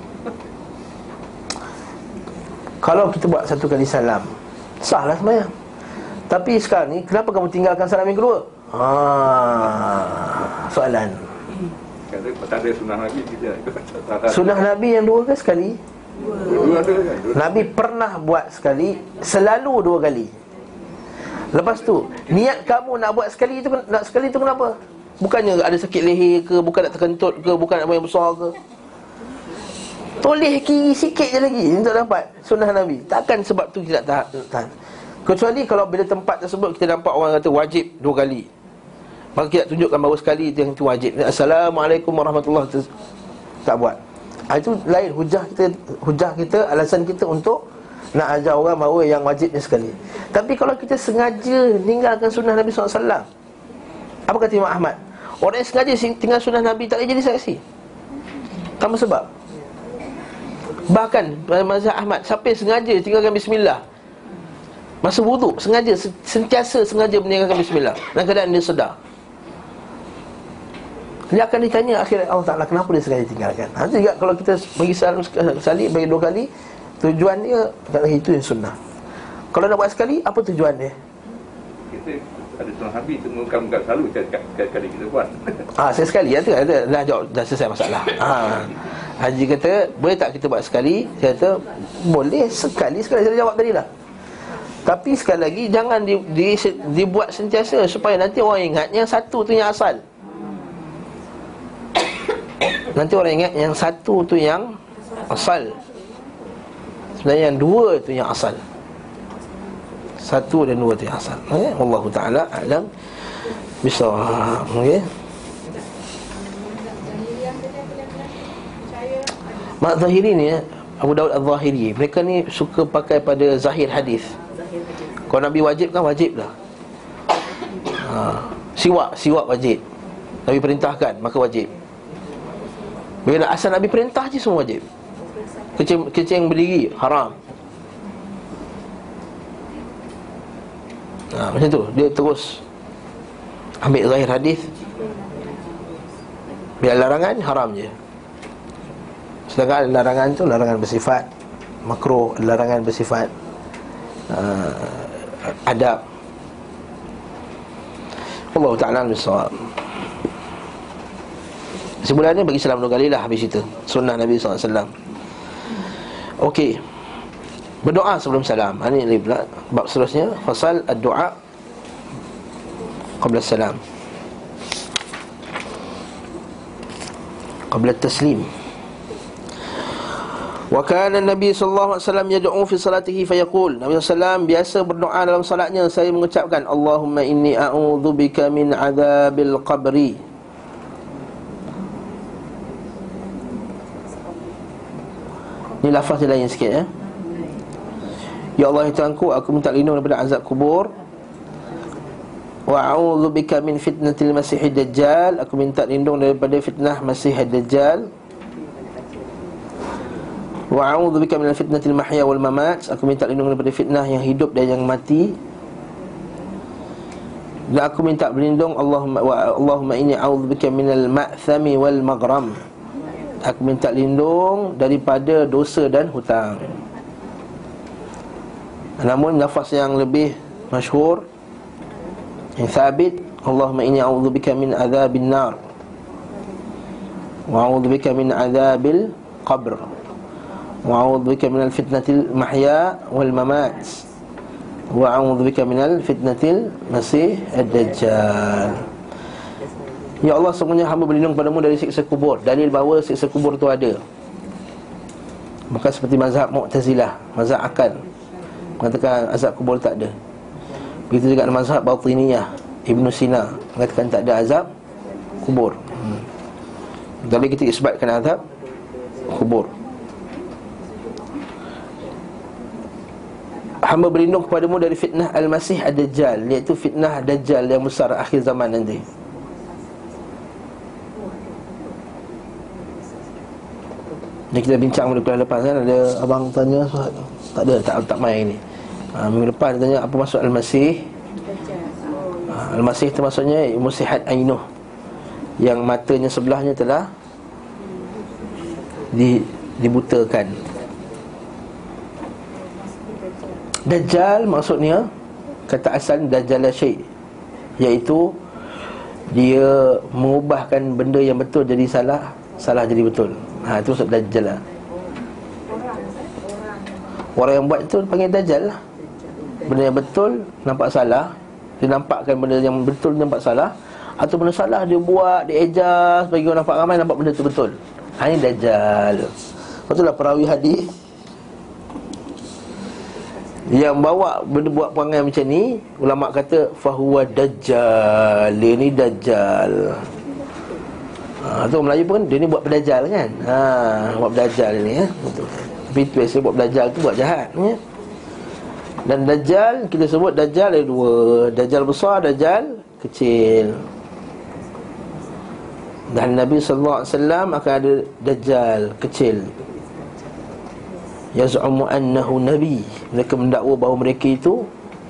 Kalau kita buat satu kali salam Sahlah sebenarnya Tapi sekarang ni Kenapa kamu tinggalkan salam yang kedua? Haa Soalan Tak ada sunnah Nabi kita Sunnah Nabi yang dua ke sekali? Dua kan? Nabi pernah buat sekali Selalu dua kali Lepas tu Niat kamu nak buat sekali tu Nak sekali tu kenapa? Bukannya ada sakit leher ke Bukan nak terkentut ke Bukan nak yang besar ke Toleh kiri sikit je lagi Untuk dapat sunnah Nabi. Takkan sebab tu kita tak tahan. Kecuali kalau bila tempat tersebut Kita nampak orang kata wajib dua kali. Maka kita tunjukkan bahawa sekali itu yang itu wajib. Assalamualaikum warahmatullahi wabarakatuh. Tak buat. Ha, Itu lain hujah kita Hujah kita, alasan kita untuk Nak ajar orang bahawa yang wajibnya sekali. Tapi kalau kita sengaja Tinggalkan sunnah Nabi SAW Apa kata Imam Ahmad? Orang yang sengaja tinggal sunnah Nabi Tak boleh jadi saksi. Tanpa sebab Bahkan pada mazhab Ahmad Siapa yang sengaja tinggalkan bismillah Masa wuduk Sengaja Sentiasa sengaja meninggalkan bismillah Dan keadaan dia sedar Dia akan ditanya akhirat Allah Ta'ala Kenapa dia sengaja tinggalkan Nanti juga kalau kita bagi salam sekali Bagi dua kali Tujuan dia Kata itu yang sunnah Kalau nak buat sekali Apa tujuan dia Kita ada tuan Habib tu mengungkap selalu kali kita buat. Ah, saya sekali ya tu dah, dah jawab dah selesai masalah. [laughs] Ah. Haji kata, boleh tak kita buat sekali? Saya kata, boleh sekali sekali saya jawab tadi lah. Tapi sekali lagi jangan di, di, dibuat sentiasa supaya nanti orang ingat yang satu tu yang asal. Nanti orang ingat yang satu tu yang asal. Sebenarnya yang dua tu yang asal. Satu dan dua tu yang asal okay? Allah Ta'ala alam Bisa okay? Mak Zahiri ni Abu Daud Al-Zahiri Mereka ni suka pakai pada zahir hadis. Kalau Nabi wajib kan wajib lah ha. Siwak, siwak wajib. Nabi perintahkan, maka wajib. Bila asal Nabi perintah je semua wajib. Kecing, kecing berdiri, haram. Ha, Macam tu. Dia terus Ambil zahir hadis. Bila larangan haram je Sedangkan larangan tu Larangan bersifat Makro Larangan bersifat uh, Adab. Allah Ta'ala Al-Sawab Sebulannya bagi salam dua kali lah Habis itu Sunnah Nabi SAW Okey. Berdoa sebelum salam. Ini lagi pula Bab seterusnya. Fasal ad-du'a Qabla salam. Qabla taslim Wa kana Nabi sallallahu alaihi wasallam yad'u fi salatihi fayaqul. Nabi sallallahu biasa berdoa dalam salatnya. Saya mengucapkan Allahumma inni a'udzubika min adzabil qabri. Ini lafaz lain sikit eh? Ya Allah ya Tuhanku aku minta lindung daripada azab kubur. Wa a'udzu bika min fitnatil masiihid dajjal. Aku minta lindung daripada fitnah masih dajjal Wa a'udzu bika min fitnatil mahya wal mamat. Aku minta lindung daripada fitnah yang hidup dan yang mati. Dan aku minta berlindung Allahumma Allahumma inni a'udzu bika minal ma'thami wal maghram. Aku minta lindung daripada dosa dan hutang. Namun lafaz yang lebih masyhur yang sabit Allahumma inni a'udzubika min adzabin nar. Wa a'udzubika min adzabil qabr wa a'udzubika min al-fitnatil mahya wal mamat wa a'udzubika min al-fitnatil masih ad-dajjal Ya Allah semuanya hamba berlindung padamu dari siksa kubur Dalil bahawa siksa kubur itu ada Bukan seperti mazhab Mu'tazilah Mazhab akal mengatakan azab kubur tak ada. Begitu juga mazhab Batiniyah Ibn Sina mengatakan tak ada azab kubur. Hmm. Kita isbatkan azab kubur. Hamba berlindung kepadamu dari fitnah Al-Masih Ad-Dajjal Iaitu fitnah Dajjal yang besar akhir zaman nanti. Jadi kita bincang pada lepas kan? Ada abang tanya Tak ada, tak, tak main ni. Ha, Minggu depan dia tanya apa maksud Al-Masih? Ha, Al-Masih itu maksudnya Musihat Ainuh Yang matanya sebelahnya telah di, Dibutakan Dajjal maksudnya Kata asal Dajjal Syekh. Iaitu Dia mengubahkan benda yang betul jadi salah Salah jadi betul. Ha itu maksud Dajjal lah. Orang yang buat itu panggil dajjal lah. Benda yang betul nampak salah Dia nampakkan benda yang betul nampak salah Atau benda salah dia buat, dia ejas Bagi orang nampak ramai nampak benda itu betul. Ha, Ini dajjal. Lepas itulah perawi hadis yang bawa benda buat perangai macam ni Ulama' kata Fahuwa Dajjal. Dia ni Dajjal. Ha, Tu Melayu pun Dia ni buat pedajal kan? Ha, Buat pedajal ni ya. Tapi tu biasa buat pedajal tu buat jahat ya. Dan Dajjal Kita sebut Dajjal ada dua. Dajjal besar Dajjal kecil. Dan Nabi SAW akan ada Dajjal kecil yaz'umu annahu nabi. Mereka mendakwa bahawa mereka itu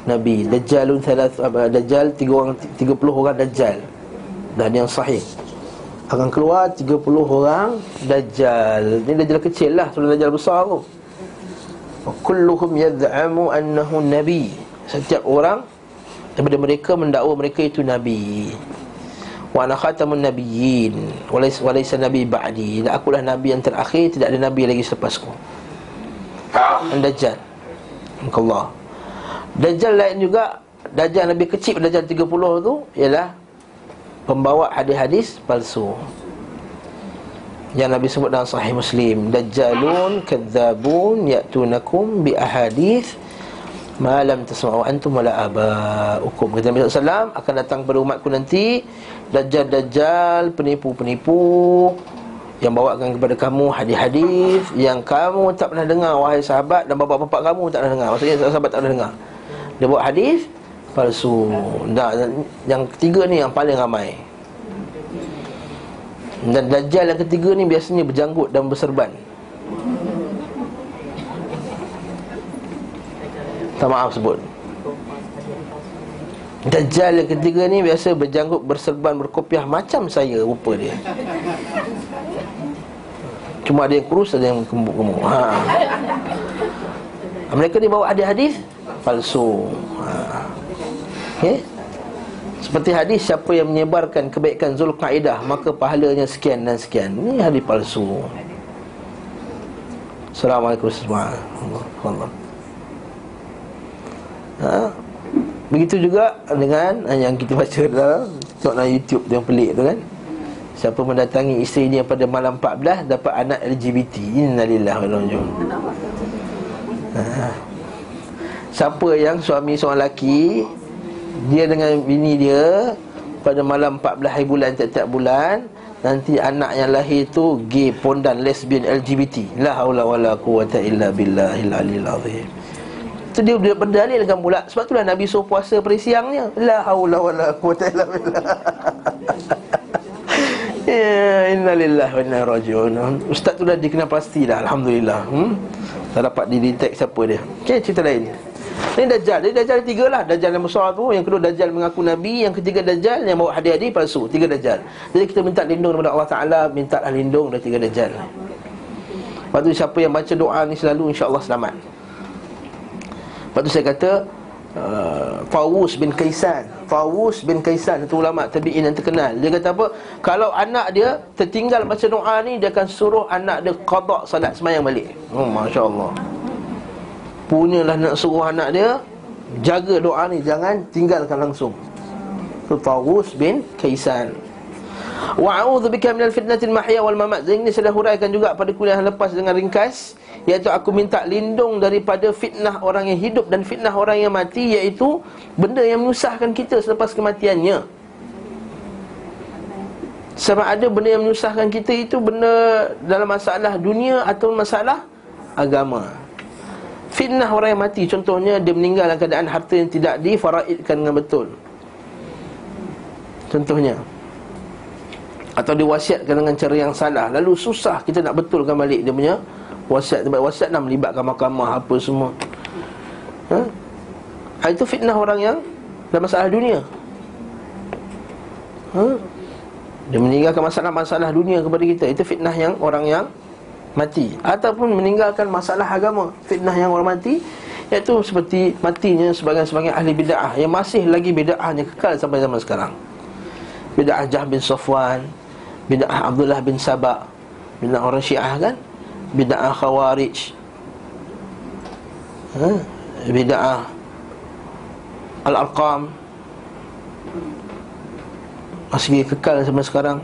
nabi. Dajjalun thalath dajjal tiga orang 30 orang dajjal. Dan yang sahih. Akan keluar 30 orang dajjal. Ini dajjal kecil lah sebelum dajjal besar tu. Kulluhum yaz'amu annahu nabi. Setiap orang daripada mereka mendakwa mereka itu nabi. Wa ana khatamun nabiyyin. Walaysa walaysa nabi ba'di. Dan akulah nabi yang terakhir tidak ada nabi lagi selepasku Dajjal. Allah Dajjal lain juga Dajjal lebih kecil Dajjal 30 tu Ialah Pembawa hadis-hadis palsu. Yang Nabi sebut dalam sahih Muslim Dajjalun Kadzabun Ya'tunakum Bi ahadith Malam tasma'u antum wala aba'ukum. Kata Nabi SAW Akan datang pada umatku nanti Dajjal-dajjal Penipu-penipu yang bawakan kepada kamu hadis-hadis yang kamu tak pernah dengar wahai sahabat dan bapa-bapa kamu tak pernah dengar. Maksudnya sahabat tak pernah dengar. Dia bawa hadis palsu. Dan yang ketiga ni yang paling ramai. Dan dajjal yang ketiga ni biasanya berjanggut dan berserban. Tak maaf sebut. Dajjal yang ketiga ni biasa berjanggut berserban berkopiah macam saya rupa dia. Cuma ada yang kurus ada yang gemuk-gemuk. Ha. Mereka ni bawa hadis-hadis Palsu. Ha. Okay Seperti hadis Siapa yang menyebarkan kebaikan Zulqaidah Maka pahalanya sekian dan sekian. Ini hadis palsu. Assalamualaikum warahmatullahi ha. Begitu juga dengan yang kita baca dalam Tengok YouTube yang pelik tu kan Siapa mendatangi isteri dia pada malam 14 Dapat anak LGBT Innalillah ha. Siapa yang suami seorang lelaki Dia dengan bini dia Pada malam 14 hari bulan Tiap-tiap bulan Nanti anak yang lahir tu Gay, pondan, lesbian, LGBT La hawla wa la quwata illa billahil alil azim. Itu dia, dia berdalilkan pula. Sebab itulah Nabi suruh puasa pada siangnya La hawla wa la quwata illa billah [laughs] Ya, innalillah wa inna rajiun. Ustaz tu dah dikenal pasti dah, alhamdulillah. Hmm? Dah dapat didetek siapa dia. Okey, cerita lain. Ini Dajjal. Jadi Dajjal ada tiga lah. Dajjal yang besar tu. Yang kedua Dajjal mengaku Nabi. Yang ketiga Dajjal yang bawa hadiah-hadiah palsu. Tiga Dajjal. Jadi kita minta lindung kepada Allah Ta'ala. Minta lindung dari tiga Dajjal. Lepas tu siapa yang baca doa ni selalu insyaAllah selamat. Lepas tu saya kata, uh, Fawus bin Kaisan. Fawus bin Kaisan itu ulama tabi'in yang terkenal. Dia kata apa? Kalau anak dia tertinggal baca doa ni Dia akan suruh anak dia qadak salat semayang balik. Oh Masya Allah Punyalah nak suruh anak dia Jaga doa ni Jangan tinggalkan langsung. Itu Fawus bin Kaisan. Wa a'udzu bika minal fitnatil mahya wal mamat. Ini saya dah huraikan juga pada kuliah lepas dengan ringkas iaitu aku minta lindung daripada fitnah orang yang hidup dan fitnah orang yang mati iaitu benda yang menyusahkan kita selepas kematiannya. Sebab ada benda yang menyusahkan kita itu benda dalam masalah dunia atau masalah agama. Fitnah orang yang mati contohnya dia meninggal dalam keadaan harta yang tidak difaraidkan dengan betul. Contohnya atau diwasiatkan dengan cara yang salah lalu susah kita nak betulkan balik dia punya wasiat tempat wasiat nak melibatkan mahkamah apa semua. Ha? itu fitnah orang yang dalam masalah dunia. Ha? dia meninggalkan masalah-masalah dunia kepada kita. Itu fitnah yang orang yang mati. Ataupun meninggalkan masalah agama. Fitnah yang orang mati iaitu seperti matinya sebagian-sebagian ahli bid'ah yang masih lagi bid'ahnya kekal sampai zaman sekarang. Bid'ah Jah bin Safwan Bid'ah Abdullah bin Sabah Bid'ah orang Syiah kan Bid'ah Khawarij ha? Bida'ah Al-Arqam Masih kekal sampai sekarang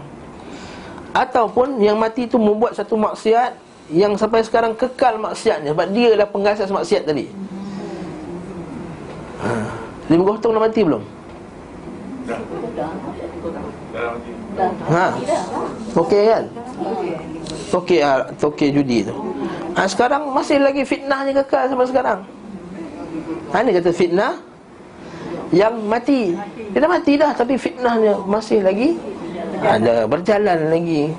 Ataupun yang mati itu membuat satu maksiat Yang sampai sekarang kekal maksiatnya Sebab dia adalah penggasas maksiat tadi ha. Lima gotong dah mati belum? Dah. Ha. Okey kan? Okey ah, okey judi tu. Ha, sekarang masih lagi fitnahnya kekal sampai sekarang. Ha ni kata fitnah yang mati. Dia dah mati dah tapi fitnahnya masih lagi ada berjalan lagi.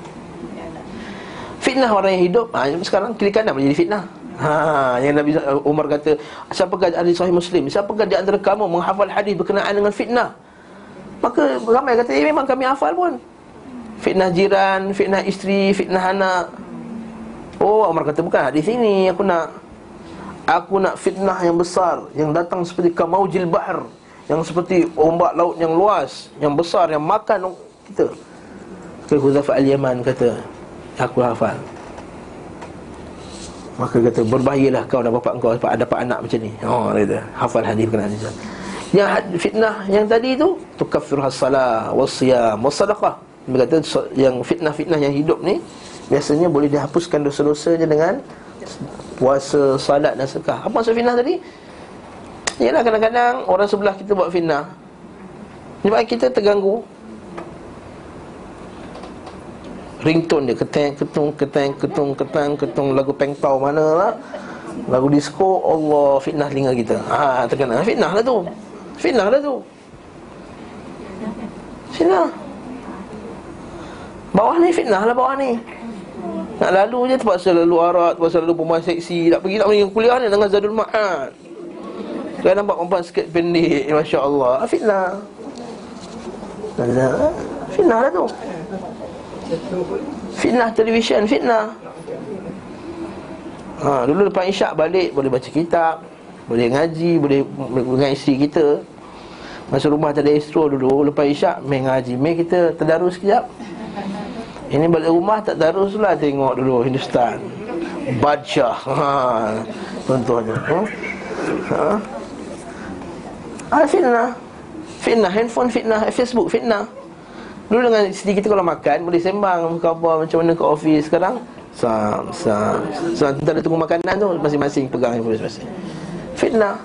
Fitnah orang yang hidup ha, sekarang kiri kanan menjadi fitnah. Ha, yang Nabi Umar kata, siapakah ahli sahih Muslim? Siapakah di antara kamu menghafal hadis berkenaan dengan fitnah? Maka ramai kata, eh memang kami hafal pun Fitnah jiran, fitnah isteri, fitnah anak Oh, Umar kata, bukan hadis ini aku nak Aku nak fitnah yang besar Yang datang seperti kamaujil bahar Yang seperti ombak laut yang luas Yang besar, yang makan kita Kata Huzafa al-Yaman kata Aku hafal Maka kata berbahayalah kau dan bapak kau dapat dapat anak macam ni. Oh kata hafal hadis berkenaan ini. Yang fitnah yang tadi tu tukaffirha salah wasiyam wasadaqah. Dia kata yang fitnah-fitnah yang hidup ni biasanya boleh dihapuskan dosa-dosanya dengan puasa, salat dan sedekah. Apa maksud fitnah tadi? Yalah kadang-kadang orang sebelah kita buat fitnah. Sebab kita terganggu. Ringtone dia keteng ketung keteng ketung keteng ketung lagu pengpau mana lah. Lagu disco Allah fitnah telinga kita. Ha terkena fitnah lah tu. Fitnah lah tu. Fitnah bawah ni fitnah lah bawah ni. Nak lalu je terpaksa lalu arak terpaksa lalu perempuan seksi. Tak pergi tak pergi kuliah ni dengan Zadul Ma'ad Kau nampak perempuan sikit pendek Masya Allah Fitnah Fitnah lah tu. Fitnah televisyen, fitnah. Ha, Dulu lepas isyak balik Boleh baca kitab Boleh ngaji Boleh dengan isteri kita. Masa rumah tak ada istro dulu Lepas isyak main ngaji. Main kita terdarus sekejap Ini balik rumah tak terdarus lah Tengok dulu Hindustan Badsyah. [laughs] Ha, Contohnya ha? Ha? Ah, fitnah. Fitnah, handphone fitnah Facebook fitnah. Dulu dengan isteri kita kalau makan Boleh sembang ke apa Macam mana ke office Sekarang Sam Sam Sam. So, ada tunggu makanan tu Masing-masing pegang masing-masing. Fitnah.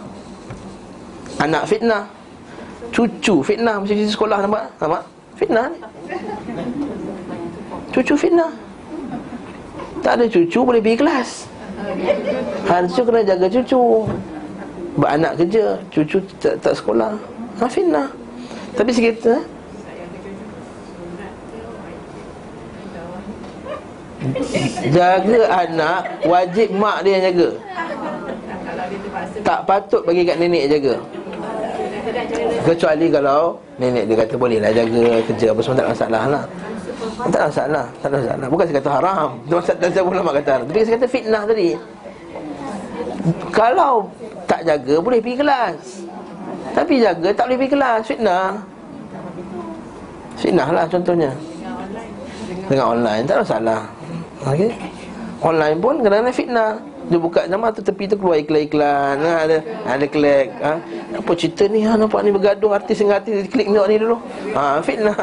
Anak fitnah. Cucu fitnah Macam di sekolah nampak? Nampak? Fitnah ni Cucu fitnah. Tak ada cucu boleh pergi kelas. Harus kena jaga cucu. Buat anak kerja Cucu tak, tak sekolah. Ha fitnah. Tapi sikit eh? Jaga anak Wajib mak dia yang jaga. Tak patut bagi kat nenek jaga. Kecuali kalau Nenek dia kata boleh lah jaga kerja apa semua tak masalah lah Tak ada masalah Tak ada masalah. Bukan saya kata haram. Dan saya ulama kata haram. Tapi saya kata fitnah tadi. Kalau tak jaga boleh pergi kelas. Tapi jaga tak boleh pergi kelas. Fitnah. Fitnah lah contohnya. Dengan online tak ada masalah. Okey. Online pun kadang-kadang fitnah. Dia buka nama tu tepi tu keluar iklan-iklan. Ha, ada ada klik. Ha. Apa cerita ni? Ha, nampak ni bergaduh artis dengan artis. Klik tengok ni dulu. Ha, fitnah.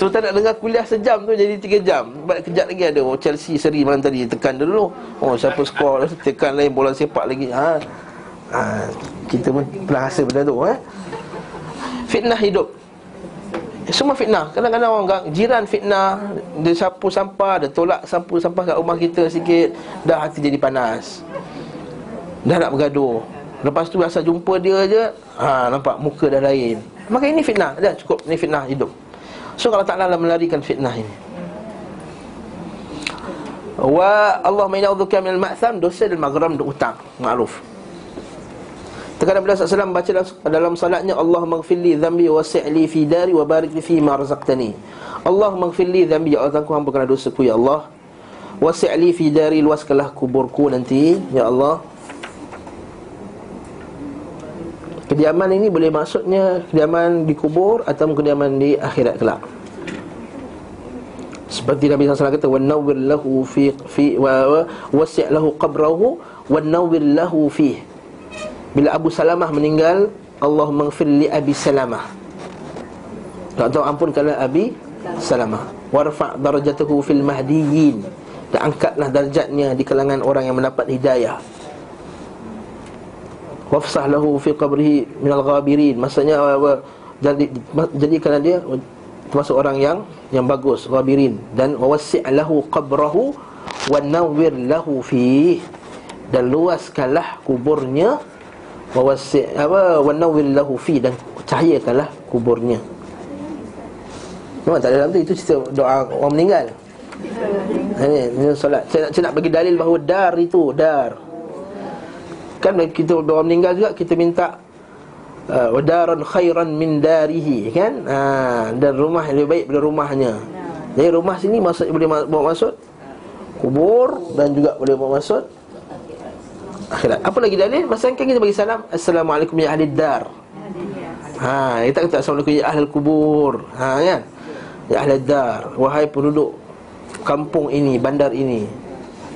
so tak nak dengar kuliah sejam tu jadi tiga jam. Sebab kejap lagi ada oh, Chelsea seri malam tadi tekan dulu. Oh siapa skor tekan lain bola sepak lagi. Ha. ha. kita pun pernah rasa benda tu eh. Fitnah hidup semua fitnah. Kadang-kadang orang jiran fitnah. Dia sapu sampah Dia tolak sapu sampah kat rumah kita sikit. Dah hati jadi panas. Dah nak bergaduh. Lepas tu rasa jumpa dia je ha, Nampak muka dah lain. Maka ini fitnah. Dah cukup Ini fitnah hidup. So kalau tak Ta'ala melarikan fitnah ini. Wa Allah ma'ina'udhuka minal ma'tham. Dosa dan maghram untuk utang. Ma'ruf Terkadang bila SAW baca dalam salatnya Allah maghfirli dhambi wa si'li fi dari wa barik fi ma razaqtani. Allah maghfirli dhambi Ya Allah aku hampunkan dosaku ya Allah. Wa si'li fi dari luaskanlah kuburku nanti Ya Allah. Kediaman ini boleh maksudnya Kediaman di kubur Atau kediaman di akhirat kelak? Seperti Nabi SAW kata Wa nawwir lahu fi, fi wa, wa, Wasi' lahu qabrahu Wa nawwir lahu fi Bila Abu Salamah meninggal Allah maghfir li Abi Salamah. Tak tahu ampunkanlah Abi Salamah. Warfa' darajatuhu fil mahdiyin Dan angkatlah darjatnya Di kalangan orang yang mendapat hidayah. Wafsah lahu fi qabrihi minal ghabirin. Maksudnya jadi, Jadikanlah dia termasuk orang yang yang bagus ghabirin. Dan wasi' lahu qabrahu wa nawwir lahu fi dan luaskanlah kuburnya wa wasi' apa wa nawwir lahu fi dan cahayakanlah kuburnya. Memang tak ada dalam tu Itu cerita doa orang meninggal. Ini, ini solat. Saya nak, saya nak bagi dalil bahawa dar itu Dar. Kan kita doa meninggal juga Kita minta uh, Wadaran khairan min darihi Kan? Uh, Dan rumah yang lebih baik daripada rumahnya. Jadi rumah sini maksud, boleh bawa maksud? Kubur Dan juga boleh bawa maksud Akhirat. Apa lagi dalil? Masa kan kita bagi salam Assalamualaikum ya ahli dar. Ha, kita kata Assalamualaikum ya ahli kubur. Ha kan? Ya ahli dar Wahai penduduk Kampung ini Bandar ini.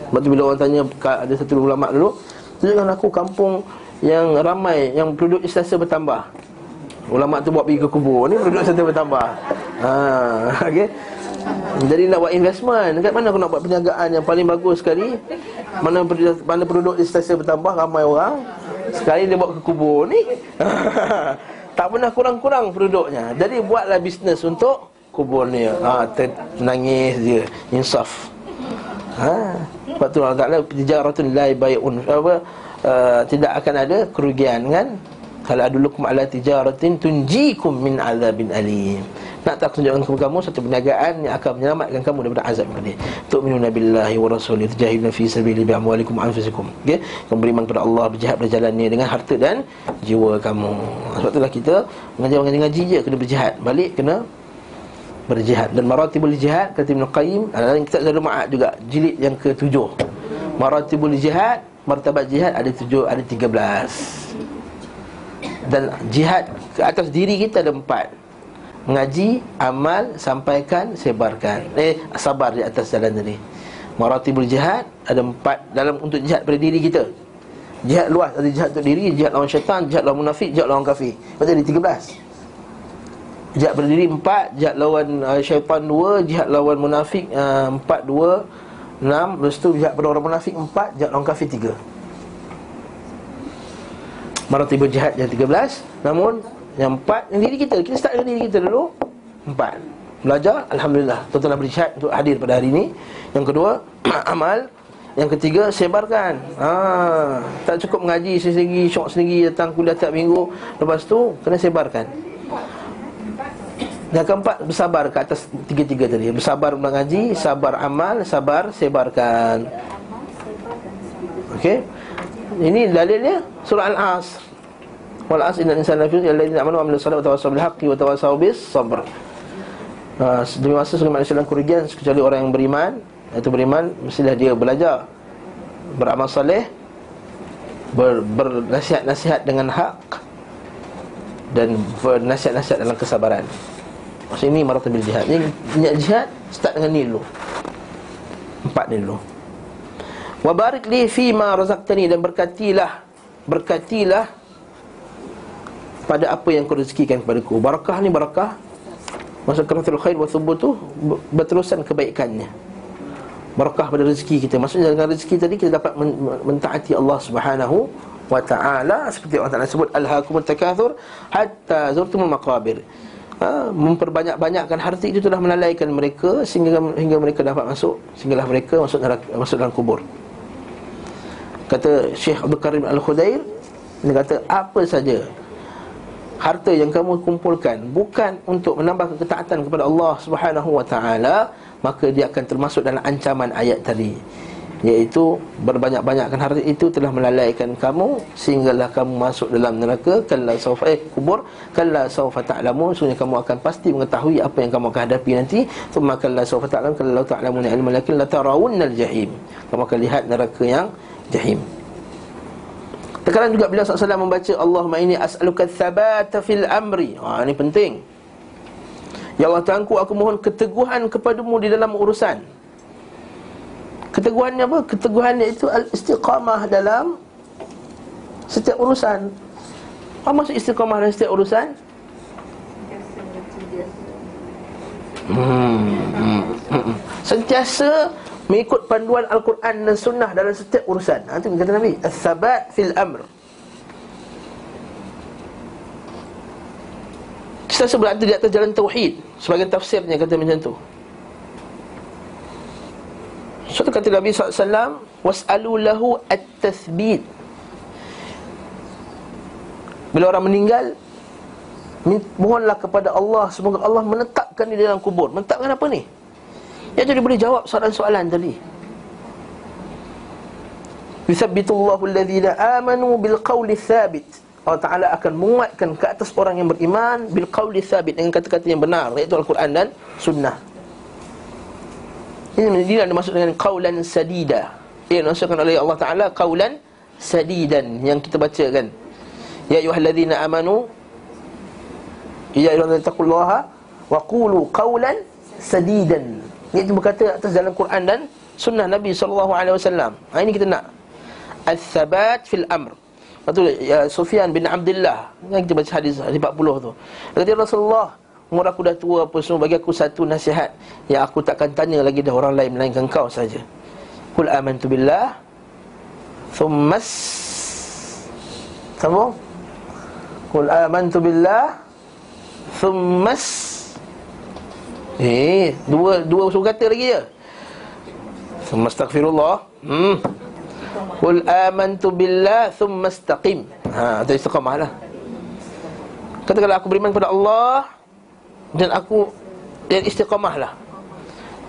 Sebab tu bila orang tanya Ada satu ulama dulu? Tunjukkan aku kampung Yang ramai Yang penduduk istasa bertambah. Ulama tu buat pergi ke kubur Ni penduduk istasa bertambah. Ha, [laughs] okay. Jadi nak buat investment Kat mana aku nak buat penjagaan Yang paling bagus sekali? Mana mana penduduk istasa bertambah Ramai orang. Sekali dia buat ke kubur ni [laughs] Tak pernah kurang-kurang penduduknya. Jadi buatlah bisnes untuk kubur ni. Ha, Nangis dia Insaf. Ha. Sebab tu Allah Ta'ala Tijaratun lai bay'un apa, uh, Tidak akan ada kerugian kan? Kalau adulukum ala tijaratin Tunjikum min azabin alim nak tak tunjukkan kepada kamu satu perniagaan yang akan menyelamatkan kamu daripada azab yang pedih. Tu'minuna billahi wa rasulih tujahiduna fi sabili bi amwalikum wa anfusikum. Okey, kamu beriman kepada Allah berjihad berjalannya dengan harta dan jiwa kamu. Sebab itulah kita mengajar ngaji je kena berjihad. Balik kena berjihad dan maratibul jihad kata Ibn Qayyim dalam kitab Zadul Ma'ad juga jilid yang ke-7. Maratibul jihad, martabat jihad ada tujuh, ada tiga belas. Dan jihad ke atas diri kita ada empat Mengaji, amal, sampaikan, sebarkan. Eh, sabar di atas jalan tadi. Maratibul jihad Ada empat dalam untuk jihad pada diri kita. Jihad luas, ada jihad untuk diri Jihad lawan syaitan, jihad lawan munafik, jihad lawan kafir. Lepas ada 13 Jihad pada diri empat Jihad lawan uh, syaitan dua Jihad lawan munafik uh, empat dua Enam. Lepas tu jihad pada orang munafik empat Jihad lawan kafir tiga. Maratibul jihad yang 13 Namun yang empat Yang diri kita. Kita start dengan diri kita dulu. Empat. Belajar Alhamdulillah. Tuan telah berjihad Untuk hadir pada hari ini. Yang kedua [clears throat] Amal. Yang ketiga Sebarkan. Ha, Tak cukup mengaji sendiri Syok sendiri Datang kuliah tiap minggu. Lepas tu Kena sebarkan. Yang keempat bersabar ke atas tiga-tiga tadi. Bersabar mengaji, sabar amal, sabar sebarkan. Okey? Ini dalilnya surah Al-Asr wal as inna insana lafi alladziina amanu wa amilus salihati wa tawassaw bil haqqi wa tawassaw bis sabr. Ha, demi masa segala manusia dalam kerugian kecuali orang yang beriman Itu beriman Mestilah dia belajar Beramal salih ber, Bernasihat-nasihat dengan hak Dan bernasihat-nasihat dalam kesabaran. Maksud ini maratabil jihad. Ini niat jihad Start dengan ni dulu Empat ni dulu Wabarik li fima razaqtani Dan berkatilah Berkatilah pada apa yang kau rezekikan kepadaku. Barakah ni barakah. Maksud keratul khair wa thubutu Berterusan kebaikannya. Barakah pada rezeki kita. Maksudnya dengan rezeki tadi kita dapat mentaati Allah subhanahu wa ta'ala. Seperti Allah Ta'ala sebut Alhaakumut takathur Hatta zurtumul maqabir. Ha, Memperbanyak-banyakkan harta itu telah melalaikan mereka Sehingga hingga mereka dapat masuk Sehinggalah mereka masuk, neraka, masuk dalam kubur. Kata Syekh Abdul Karim Al-Khudair Dia kata apa saja harta yang kamu kumpulkan bukan untuk menambah ketaatan kepada Allah Subhanahu wa taala maka dia akan termasuk dalam ancaman ayat tadi. Iaitu berbanyak-banyakkan harta itu telah melalaikan kamu sehinggalah kamu masuk dalam neraka. Kalla saufa eh kubur. Kalla saufa ta'lamun. Sungguh kamu akan pasti mengetahui apa yang kamu akan hadapi nanti. Thumma kalla saufa ta'lam kalla ta'lamun ilma lakin la tarawunnal jahim. Kamu akan lihat neraka yang jahim Terkadang juga bila SAW membaca Allahumma ini as'aluka thabata fil amri ha, Ini penting Ya Allah Tuhanku aku mohon keteguhan kepadamu di dalam urusan Keteguhannya apa? Keteguhannya itu al-istiqamah dalam setiap urusan Apa maksud istiqamah dalam setiap urusan? Hmm, hmm, hmm. Sentiasa mengikut panduan Al-Quran dan Sunnah dalam setiap urusan. Ha, itu kata Nabi. Al-thabat fil amr. Sentiasa berada di atas jalan Tauhid. Sebagai tafsirnya kata macam tu. Suatu kata Nabi SAW, Was'alu lahu at-tathbit. Bila orang meninggal, mohonlah kepada Allah semoga Allah menetapkan di dalam kubur. Menetapkan apa ni? Ya jadi boleh jawab soalan-soalan tadi. Yuthabbitullahu alladhina amanu bil qawli thabit. Allah Ta'ala akan menguatkan ke atas orang yang beriman Bil qawli thabit Dengan kata-kata yang benar Iaitu Al-Quran dan Sunnah. Ini menjadi dimaksud dengan qawlan sadida. Ia dimaksudkan oleh Allah Ta'ala Qawlan sadidan Yang kita baca kan. Ya ayuhalladzina amanu Ya ayuhalladzina taqullaha Wa qulu qawlan sadidan Iaitu berkata atas dalam Quran dan Sunnah Nabi SAW ha, Ini kita nak. Al-Thabat fil Amr. Lepas ya, Sufyan bin Abdullah. Yang kita baca hadis, hadis 40 tu. Kata Rasulullah Umur aku dah tua apa semua Bagi aku satu nasihat Yang aku takkan tanya lagi dah orang lain Melainkan kau saja. Kul amantu billah Thummas Sambung. Kul amantu billah Thummas Eh, dua dua usul kata lagi je. Thumma astaghfirullah. Hmm. Qul amantu billah thumma istaqim. Ha, itu istiqamah lah. Katakanlah aku beriman kepada Allah dan aku dan istiqamah lah.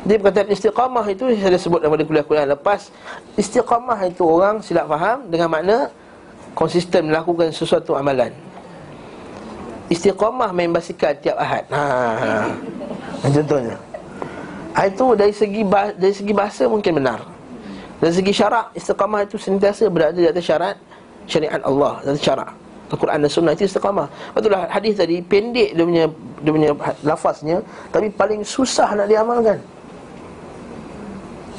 Dia berkata istiqamah itu saya sebut dalam kuliah-kuliah lepas. Istiqamah itu orang silap faham dengan makna konsisten melakukan sesuatu amalan. Istiqamah main basikal tiap Ahad. Ha. ha. Contohnya ha, Itu dari segi bahasa, dari segi bahasa mungkin benar Dari segi syarak Istiqamah itu sentiasa berada di atas syarat Syariat Allah atas syarak Al-Quran dan Sunnah itu istiqamah Betullah hadis tadi Pendek dia punya, dia punya lafaznya Tapi paling susah nak diamalkan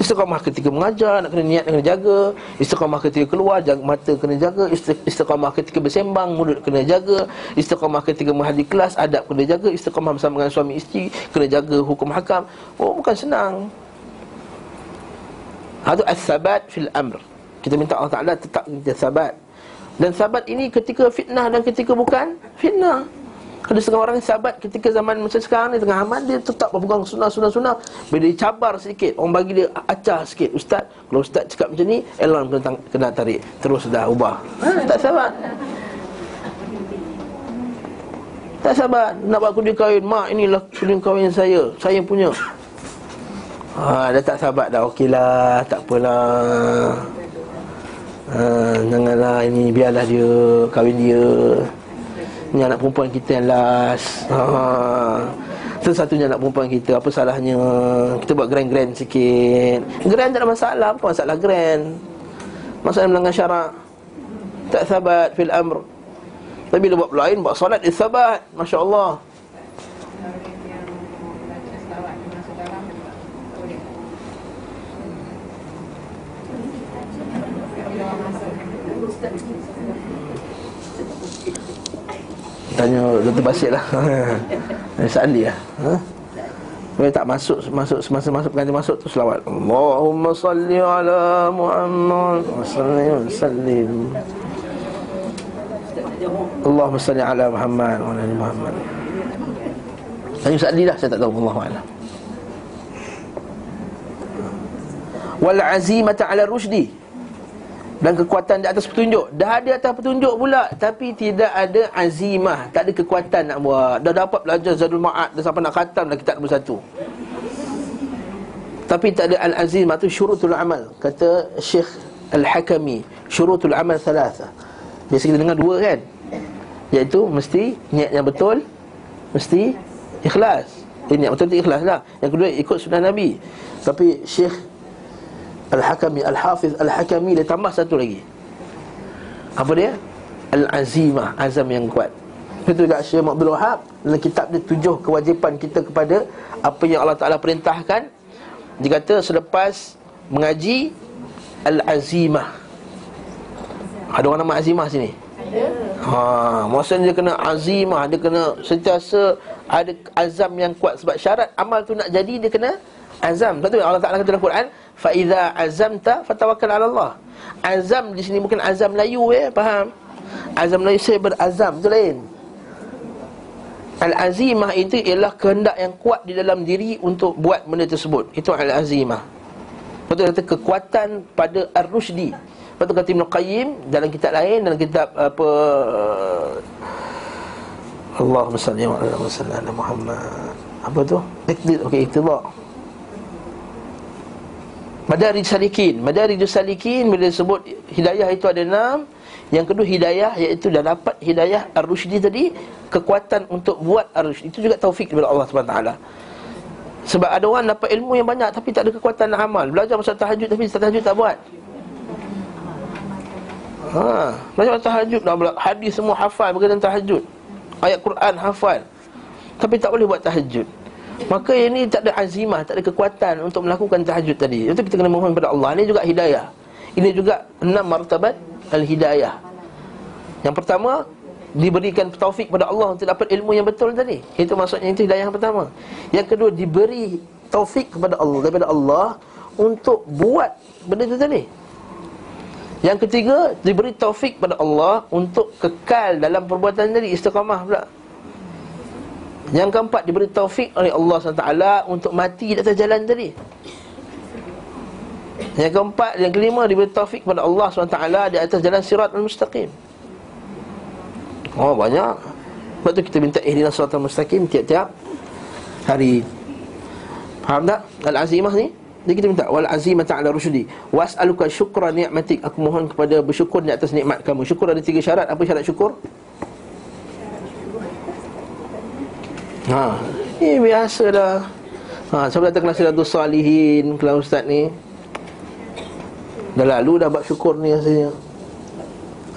Istiqamah ketika mengajar Nak kena niat kena jaga. Istiqamah ketika keluar jaga, Mata kena jaga. Istiqamah ketika bersembang Mulut kena jaga. Istiqamah ketika menghadiri kelas Adab kena jaga. Istiqamah bersama dengan suami isteri Kena jaga hukum hakam. Oh bukan senang. Itu as-sabat fil amr. Kita minta Allah Ta'ala tetap kita sabat. Dan sabat ini ketika fitnah Dan ketika bukan fitnah ada setengah orang sahabat ketika zaman macam sekarang ni tengah aman dia tetap berpegang sunnah sunnah sunnah. Bila dia cabar sedikit, orang bagi dia acah sikit. Ustaz, kalau ustaz cakap macam ni, elon kena, kena tarik. Terus dah ubah. Ha, tak sabar. Tak sabar nak buat kundi kahwin. Mak inilah kundi kahwin saya. Saya punya. Ha, dah tak sabar dah. Okeylah, tak apalah. Ha, janganlah ini biarlah dia kahwin dia. Ni anak perempuan kita yang last. Ha. Satu-satunya anak perempuan kita. Apa salahnya? Kita buat grand-grand sikit. Grand tak ada masalah. Apa masalah grand? Masalah melanggar syarak. Tak sabat fil amr. Tapi bila buat lain Buat solat dia sabat. Masya Allah Tanya Dr. Basit lah [laughs] Sa'ali lah ha? Bila tak masuk masuk semasa masuk ganti masuk tu selawat. Allahumma salli ala Muhammad wa salli wa sallim. Allahumma salli ala Muhammad wa ala Muhammad. Tanya Sa'ali lah saya tak tahu Allah a'lam. Wal azimata ala rushdi dan kekuatan di atas petunjuk. Dah ada atas petunjuk pula tapi tidak ada azimah. Tak ada kekuatan nak buat. Dah dapat belajar zadul ma'ad dah sampai nak khatam dah kitab nombor satu. Tapi tak ada al-azimah tu syurutul amal. Kata Syekh Al-Hakami syurutul amal thalatha. Biasa kita dengar dua kan? Iaitu mesti niat yang betul mesti ikhlas. Eh, niat betul tu ikhlas lah. Yang kedua ikut sunnah Nabi. Tapi Syekh Al-Hakami Al-Hafiz Al-Hakami Dia tambah satu lagi Apa dia? Al-Azimah Azam yang kuat Itu juga Syekh Abdul Wahab Dalam kitab dia tujuh kewajipan kita kepada Apa yang Allah Ta'ala perintahkan Dia kata selepas mengaji Al-Azimah Ada orang nama Azimah sini? Ha, maksudnya dia kena azimah, dia kena sentiasa ada azam yang kuat sebab syarat amal tu nak jadi dia kena azam. Sebab tu Allah Taala kata dalam Quran, fa iza azamta fatawakkal 'ala Allah. Azam di sini bukan azam Melayu ya, faham? Azam Melayu saya berazam tu lain. Al-azimah itu ialah kehendak yang kuat di dalam diri untuk buat benda tersebut. Itu al-azimah. Betul kata kekuatan pada ar-rusydi. Tu kata Ibn Qayyim dalam kitab lain dalam kitab apa Allahumma salli wa ala Muhammad. Apa tu? Okey iqtida. Madarij Salikin. Madarij Salikin Bila sebut hidayah itu ada enam. Yang kedua hidayah Iaitu dah dapat hidayah Ar-Rushdi tadi Kekuatan untuk buat Ar-Rushdi. Itu juga taufik daripada Allah SWT Sebab ada orang dapat ilmu yang banyak Tapi tak ada kekuatan nak amal. Belajar pasal tahajud Tapi tahajud tak buat. Ha, belajar tahajud. Dah hadis semua hafal berkaitan tahajud. Ayat Quran hafal. Tapi tak boleh buat tahajud. Maka ini tak ada azimah, tak ada kekuatan untuk melakukan tahajud tadi. Itu kita kena mohon kepada Allah. Ini juga hidayah. Ini juga enam martabat al-hidayah. Yang pertama, diberikan taufik kepada Allah untuk dapat ilmu yang betul tadi. Itu maksudnya itu hidayah yang pertama. Yang kedua, diberi taufik kepada Allah daripada Allah untuk buat benda itu tadi. Yang ketiga, diberi taufik kepada Allah untuk kekal dalam perbuatan tadi, istiqamah pula. Yang keempat diberi taufik oleh Allah SWT Untuk mati di atas jalan tadi. Yang keempat, yang kelima diberi taufik kepada Allah SWT Di atas jalan sirat al-mustaqim. Oh banyak. Sebab tu kita minta ihdina sirat al-mustaqim Tiap-tiap hari. Faham tak? Al-azimah ni Jadi kita minta Wal azimah ta'ala rusydi Was'aluka syukra ni'matik. Aku mohon kepada bersyukur di atas nikmat kamu. Syukur ada tiga syarat. Apa syarat syukur? Ha, ini biasa dah. Ha, saya datang kelas Siratul Salihin kelas ustaz ni. Dah lalu dah buat syukur ni rasanya.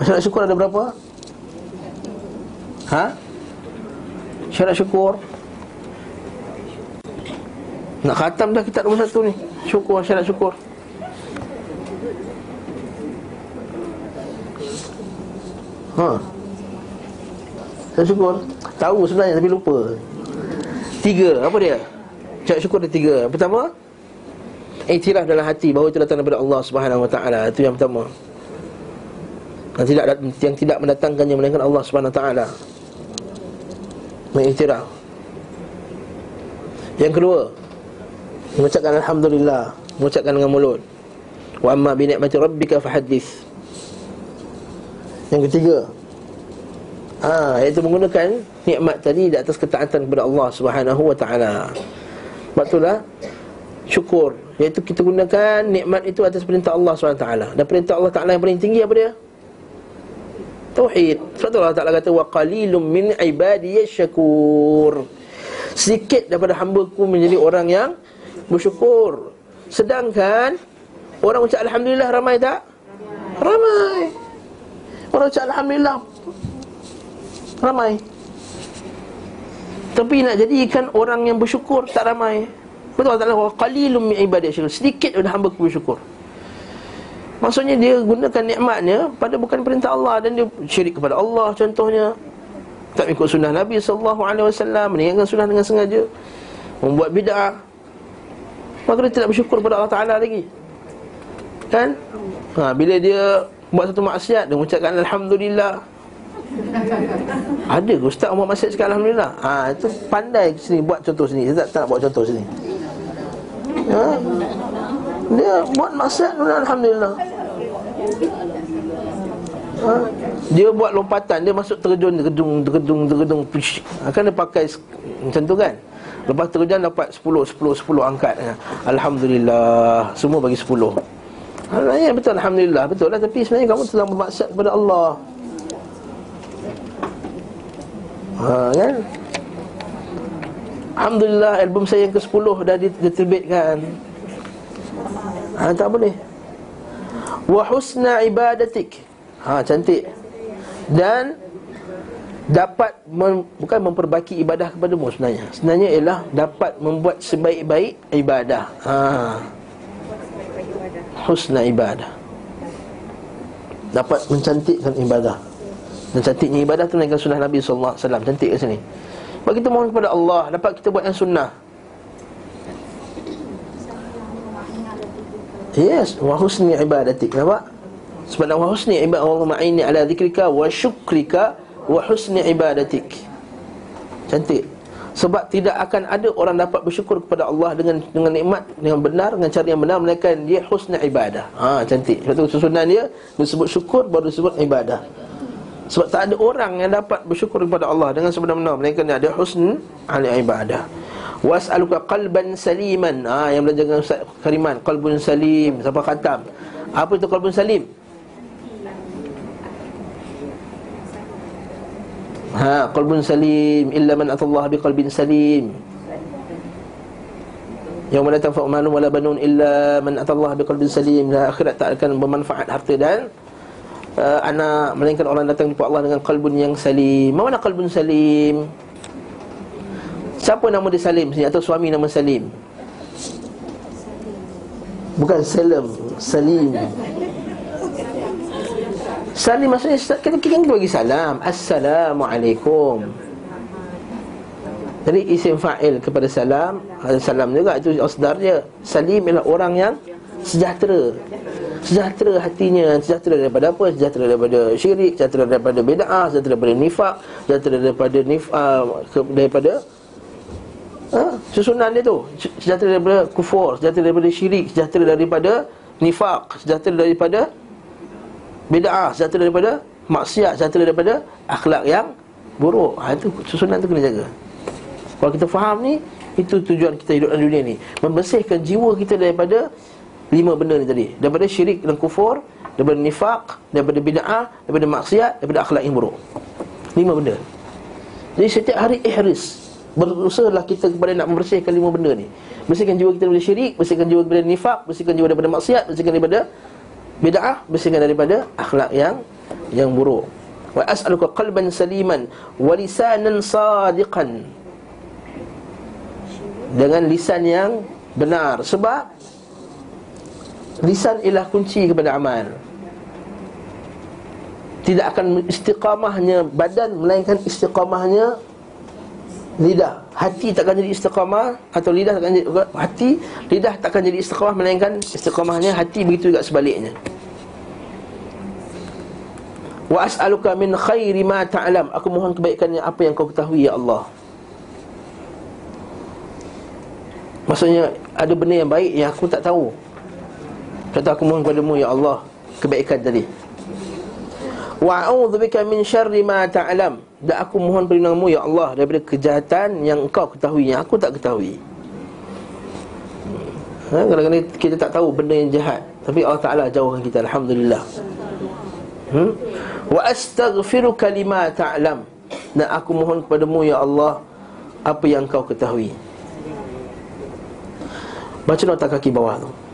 Syarat syukur ada berapa? Ha? Syarat syukur Nak khatam dah kitab nombor satu ni Syukur, syarat syukur Ha Syarat syukur Tahu sebenarnya tapi lupa Tiga, apa dia? Syarat syukur ada tiga Pertama Iktiraf dalam hati bahawa itu datang daripada Allah Subhanahu Wa Taala Itu yang pertama yang tidak yang tidak mendatangkannya melainkan Allah Subhanahu Wa Taala. Mengiktiraf. Yang kedua, mengucapkan alhamdulillah, mengucapkan dengan mulut. Wa amma bi ni'mati rabbika fahaddits. Yang ketiga, ha, iaitu menggunakan nikmat tadi di atas ketaatan kepada Allah Subhanahu wa taala. Sebab itulah syukur iaitu kita gunakan nikmat itu atas perintah Allah taala. Dan perintah Allah Taala yang paling tinggi apa dia? Tauhid. Sebab tu Allah Taala kata wa qalilum min ibadiy syakur. Sedikit daripada hamba-Ku menjadi orang yang bersyukur. Sedangkan orang ucap alhamdulillah ramai tak? Ramai. Orang ucap alhamdulillah ramai. Tapi nak jadikan orang yang bersyukur tak ramai. Betul Allah Ta'ala Qalilum min ibadah Sedikit ada hamba bersyukur. Maksudnya dia gunakan nikmatnya Pada bukan perintah Allah Dan dia syirik kepada Allah contohnya. Tak ikut sunnah Nabi SAW Meninggalkan sunnah dengan sengaja Membuat bid'ah. Maka dia tidak bersyukur kepada Allah Ta'ala lagi. Kan? Ha, bila dia buat satu maksiat Dia mengucapkan Alhamdulillah ada ke Ustaz Muhammad Masyid cakap Alhamdulillah? Ha, Itu pandai sini buat contoh sini. Saya tak, tak nak buat contoh sini? Ha? Dia buat maksiat Alhamdulillah. Ha? Dia buat lompatan Dia masuk terjun Terjun Terjun Terjun Akan dia pakai Macam tu kan? Lepas terjun dapat 10 10 10 angkat. Ha? Alhamdulillah. Semua bagi 10 Ya betul Alhamdulillah. Betul lah Tapi sebenarnya kamu telah bermaksiat kepada Allah Ha kan? Alhamdulillah album saya yang ke-10 dah diterbitkan. Ha tak boleh. Wa husna ibadatik. Ha cantik. Dan dapat mem, bukan memperbaiki ibadah kepadamu sebenarnya. Sebenarnya ialah dapat membuat sebaik-baik ibadah. Ha. Husna ibadah. Dapat mencantikkan ibadah. Dan cantiknya ibadah tu dengan sunnah Nabi wasallam. Cantik kat sini. Bagi kita mohon kepada Allah dapat kita buat yang sunnah. Yes, wa husni ibadatik. Nampak? Sebab wa husni ibadah Allah ma'ini ala zikrika wa syukrika wa husni ibadatik. Cantik. Sebab tidak akan ada orang dapat bersyukur kepada Allah dengan dengan nikmat dengan benar dengan cara yang benar melainkan dia husna ibadah. Ha cantik. Sebab tu susunan dia disebut syukur baru disebut ibadah. Sebab tak ada orang yang dapat bersyukur kepada Allah dengan sebenar-benar melainkan dia ada husn al ibadah. Was'aluka qalban saliman. Ha yang belajar dengan Ustaz Kariman, qalbun salim siapa khatam. Apa itu qalbun salim? Ha, qalbun salim illa man atallaha biqalbin salim. Yang mana tanfa'u malun wala banun illa man atallaha biqalbin salim. Dan akhirat tak akan bermanfaat harta dan uh, anak melainkan orang datang kepada Allah dengan qalbun yang salim. Mana qalbun salim? Siapa nama dia Salim sini atau suami nama Salim? Bukan Salim, Salim. Salim maksudnya kita, kita bagi salam Assalamualaikum Jadi isim fa'il kepada salam Salam juga itu asdar dia Salim ialah orang yang sejahtera Sejahtera hatinya Sejahtera daripada apa? Sejahtera daripada syirik Sejahtera daripada beda'ah Sejahtera daripada nifak Sejahtera daripada nif, uh, ke, Daripada ha? Susunan dia tu Sejahtera daripada kufur Sejahtera daripada syirik Sejahtera daripada nifak Sejahtera daripada bid'ah sejahtera daripada maksiat sejahtera daripada akhlak yang buruk ha, itu susunan tu kena jaga kalau kita faham ni itu tujuan kita hidup dalam dunia ni membersihkan jiwa kita daripada lima benda ni tadi. Daripada syirik dan kufur daripada nifak daripada bid'ah daripada maksiat daripada akhlak yang buruk. Lima benda. Jadi setiap hari ihris. Berusahalah kita kepada nak membersihkan lima benda ni. Bersihkan jiwa kita daripada syirik Bersihkan jiwa daripada nifak Bersihkan jiwa daripada maksiat Bersihkan daripada bid'ah bersihkan daripada akhlak yang yang buruk. Wa as'aluka qalban saliman wa lisanan sadiqan. Dengan lisan yang benar. Sebab lisan ialah kunci kepada amal. Tidak akan istiqamahnya badan melainkan istiqamahnya lidah. Hati takkan jadi istiqamah atau lidah takkan jadi hati lidah takkan jadi istiqamah melainkan istiqamahnya hati begitu juga sebaliknya. Wa as'aluka min khairi ma ta'lam. Aku mohon kebaikannya apa yang kau ketahui ya Allah. Maksudnya ada benda yang baik yang aku tak tahu kata aku mohon kepadamu ya Allah kebaikan tadi. Wa bika min syarri ma ta'lam. Dan aku mohon perlindunganmu ya Allah Daripada kejahatan yang engkau ketahui Yang aku tak ketahui. Ha, Kadang-kadang kita tak tahu benda yang jahat. Tapi Allah Ta'ala jauhkan kita Alhamdulillah. Hmm? Wa astaghfiruka lima ta'lam. Dan aku mohon kepadamu ya Allah Apa yang kau ketahui. Baca nota kaki bawah tu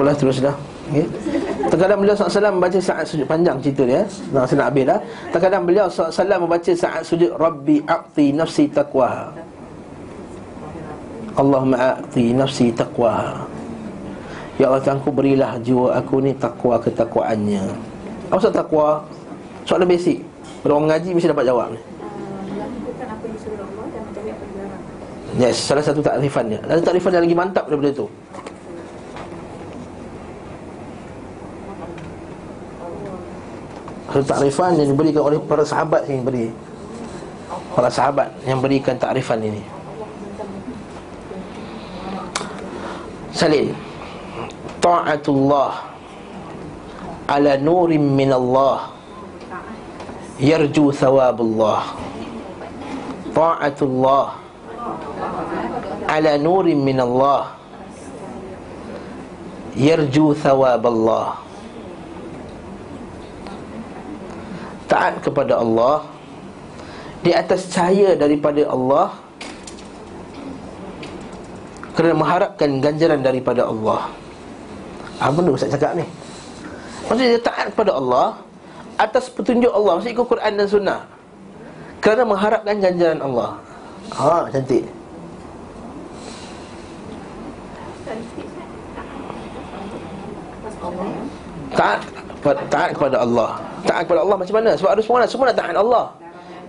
Tak boleh terus dah. Okay. Terkadang beliau SAW membaca saat sujud panjang cerita dia Nah, saya nak habis dah Terkadang beliau SAW membaca saat sujud Rabbi a'ti nafsi taqwa Allahumma a'ti nafsi taqwa Ya Allah Tuhanku berilah jiwa aku ni takwa ketakwaannya. Apa maksud takwa? Soalan basic. Kalau orang mengaji mesti dapat jawab ni. Yes, salah satu takrifan dia. Lalu takrifan yang lagi mantap daripada itu Satu takrifan yang diberikan oleh para sahabat yang beri. Para sahabat yang berikan takrifan ini. Salin Ta'atullah Ala nurim min Allah Yarju thawabullah. Ta'atullah Ala nurim min Allah Yarju thawabullah taat kepada Allah di atas cahaya daripada Allah kerana mengharapkan ganjaran daripada Allah. Apa benda Ustaz cakap ni? Maksudnya dia taat kepada Allah atas petunjuk Allah, maksud ikut Quran dan Sunnah. Kerana mengharapkan ganjaran Allah. Ha, cantik. Taat taat kepada Allah. Taat kepada Allah macam mana? Sebab ada semua semua nak taat Allah.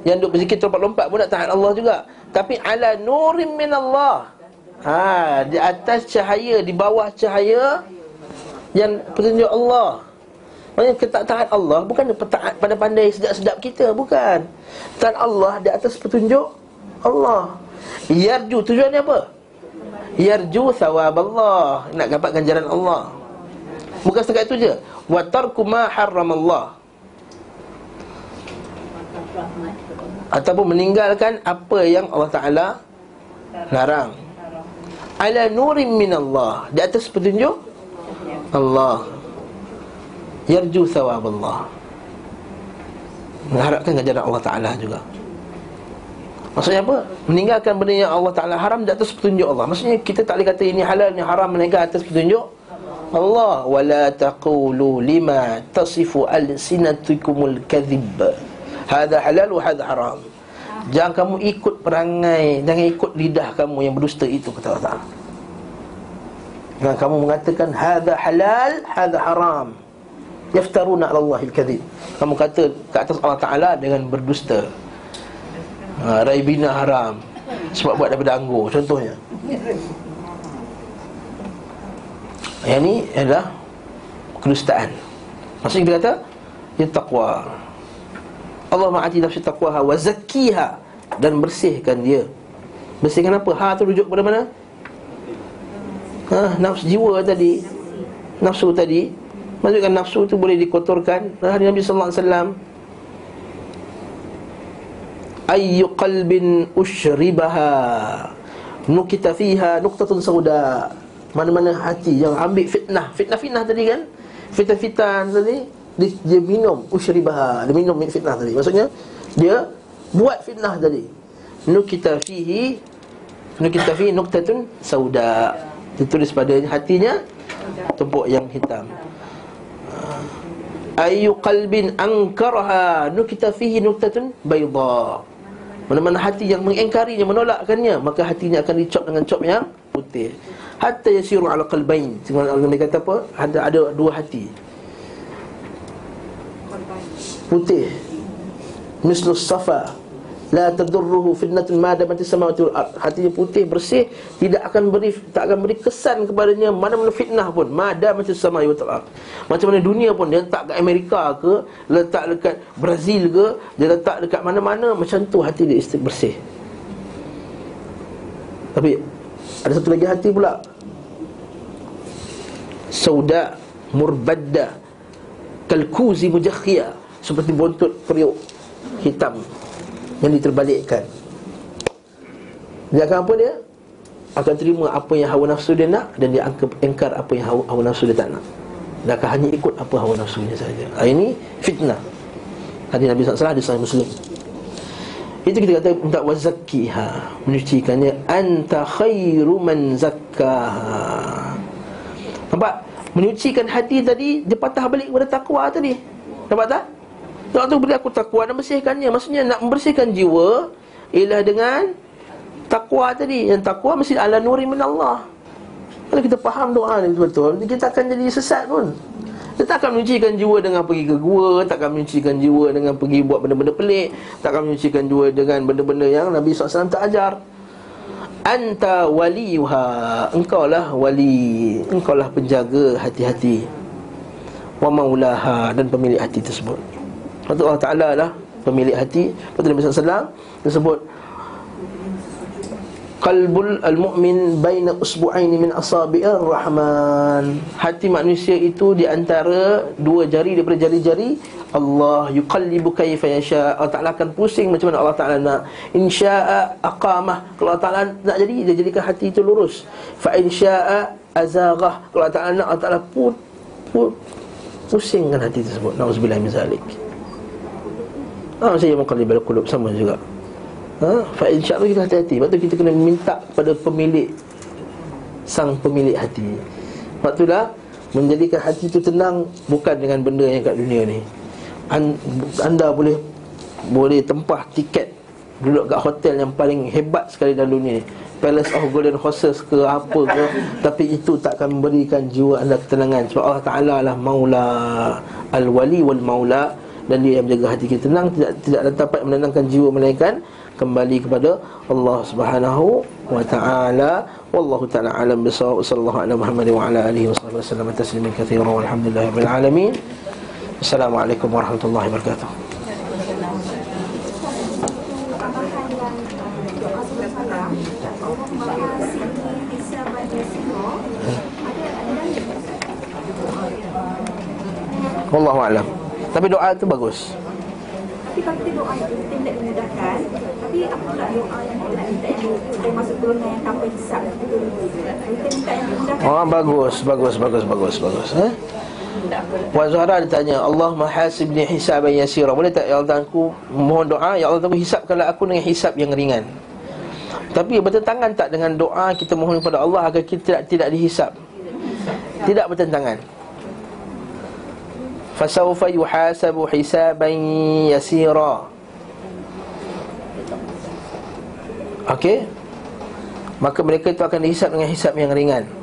Yang duk berzikir terlompat-lompat pun nak taat Allah juga. Tapi ala nurim min Allah. Ha, di atas cahaya, di bawah cahaya yang petunjuk Allah. Maksudnya kita taat Allah bukan taat pada pandai sedap-sedap kita, bukan. Taat Allah di atas petunjuk Allah. Yarju tujuannya apa? Yarju thawab Allah. Nak dapat ganjaran Allah. Bukan setakat itu je. Wa tarku ma Allah. Ataupun meninggalkan apa yang Allah Ta'ala larang Ala nurim min Allah Di atas petunjuk Allah Yarju thawab Allah Mengharapkan ganjaran Allah Ta'ala juga Maksudnya apa? Meninggalkan benda yang Allah Ta'ala haram di atas petunjuk Allah Maksudnya kita tak boleh kata ini halal, ini haram Meninggalkan atas petunjuk Allah Wala taqulu lima tasifu al-sinatukumul kadhib. Hada halal wa hada haram. Jangan kamu ikut perangai Jangan ikut lidah kamu yang berdusta itu Kata Allah Jangan kamu mengatakan Hada halal, hada haram. Yaftaruna ala Allahil kadhib. Kamu kata ke atas Allah Ta'ala dengan berdusta. Ha, Raibina haram. Sebab buat daripada anggur Contohnya Yang ni adalah Kedustaan Maksudnya kita kata Ia taqwa. Allah ma'ati nafsi taqwaha wa zakkiha Dan bersihkan dia. Bersihkan apa? Ha tu rujuk pada mana? Ha, nafsu jiwa tadi. Nafsu tadi. Maksudkan nafsu tu boleh dikotorkan. Hari Nabi Wasallam. Ayyu qalbin ushribaha. Nukita fiha nuktatun sauda Mana-mana hati yang ambil fitnah. Fitnah-fitnah tadi kan? Fitnah-fitnah tadi dia, dia minum ushribaha Dia minum fitnah tadi. Maksudnya Dia buat fitnah tadi. Nukita fihi Nukita fihi nuktatun sauda. Ditulis pada hatinya Tumpuk yang hitam. Ayu qalbin ankarha nukita fihi nuktatun bayda. Mana-mana hati yang mengingkarinya menolakkannya maka hatinya akan dicop dengan cop yang putih hatta yasiru ala qalbain. Sebagaimana Allah kata apa? Ada ada dua hati. Putih. Mislus safa. La tadurruhu fitnatun ma damat samawati wal hatinya putih bersih tidak akan beri tak akan beri kesan kepadanya mana-mana fitnah pun. Ma damat samawati wal ard. Macam mana dunia pun dia letak kat Amerika ke letak dekat Brazil ke dia letak dekat mana-mana macam tu hati dia bersih. Tapi ada satu lagi hati pula sauda murbadda. Kalkuzi mujakhia seperti buntut periuk hitam yang diterbalikkan. Dia akan apa dia? Akan terima apa yang hawa nafsu dia nak Dan dia akan engkar apa yang hawa, hawa nafsu dia tak nak. Dia akan hanya ikut apa hawa nafsunya saja. Ah, Ini fitnah. Hadis Nabi SAW di Sahih Muslim. Itu kita kata minta wazakkiha Menyucikannya. Anta khairu man zakkaha Nampak? Menyucikan hati tadi Dia patah balik kepada takwa tadi. Nampak tak? Allah tu beri aku takwa dan bersihkannya. Maksudnya nak membersihkan jiwa Ialah dengan Takwa tadi. Yang takwa mesti ala nuri min Allah Kalau kita faham doa ni betul Kita akan jadi sesat pun. Kita tak akan menyucikan jiwa dengan pergi ke gua Tak akan menyucikan jiwa dengan pergi buat benda-benda pelik Tak akan menyucikan jiwa dengan benda-benda yang Nabi SAW tak ajar Anta waliyuha. Engkau lah wali Engkau lah penjaga hati-hati. Wa maulaha Dan pemilik hati tersebut. Lepas Allah Ta'ala lah Pemilik hati. Lepas Nabi SAW Disebut Qalbul al-mu'min Baina usbu'aini min asabi'ir rahman. Hati manusia itu Di antara Dua jari daripada jari-jari Allah yuqallibu kaifa yasha Allah Ta'ala akan pusing Macam mana Allah Ta'ala nak Insya'a aqamah Kalau Allah Ta'ala nak jadi Dia jadikan hati itu lurus Fa insya'a azagah Kalau Allah Ta'ala nak Allah Ta'ala put, put, pusingkan hati tersebut Na'udzubillah min zalik Ah saya muqallibal qulub sama juga. Ha, fa insya-Allah kita hati-hati. Sebab tu kita kena minta kepada pemilik sang pemilik hati. Sebab itulah menjadikan hati itu tenang bukan dengan benda yang kat dunia ni. Anda boleh boleh tempah tiket duduk kat hotel yang paling hebat sekali dalam dunia ni. Palace of Golden Horses ke apa ke. [laughs] Tapi itu takkan memberikan jiwa anda ketenangan. Sebab Allah Taala lah Maula Al-Wali wal Maula dan dia yang menjaga hati kita tenang tidak tidak dapat menenangkan jiwa melainkan kembali kepada Allah Subhanahu wa taala. Wallahu taala alam bisawab. Sallallahu alaihi Muhammad wa ala alihi wasallam tasliman katsiran walhamdulillahirabbil alamin assalamualaikum warahmatullahi wabarakatuh Wallahu a'lam. Tapi doa itu bagus. Tapi kalau kita doa itu kita tidak dimudahkan Tapi apa pula doa yang kita minta Kita masuk golongan yang tanpa hisap Kita minta yang Oh bagus, bagus, bagus, bagus, bagus. Eh? Puan Zuhara dia tanya Allah mahasibni hisaban yasira. Boleh tak ya Allah aku mohon doa. Ya Allah aku hisapkanlah aku dengan hisap yang ringan. Tapi bertentangan tak dengan doa Kita mohon kepada Allah agar kita tidak, tidak dihisap? Tidak bertentangan. Fasawfa yuhasabu hisaban yasira. Okey? Maka mereka itu akan dihisap dengan hisap yang ringan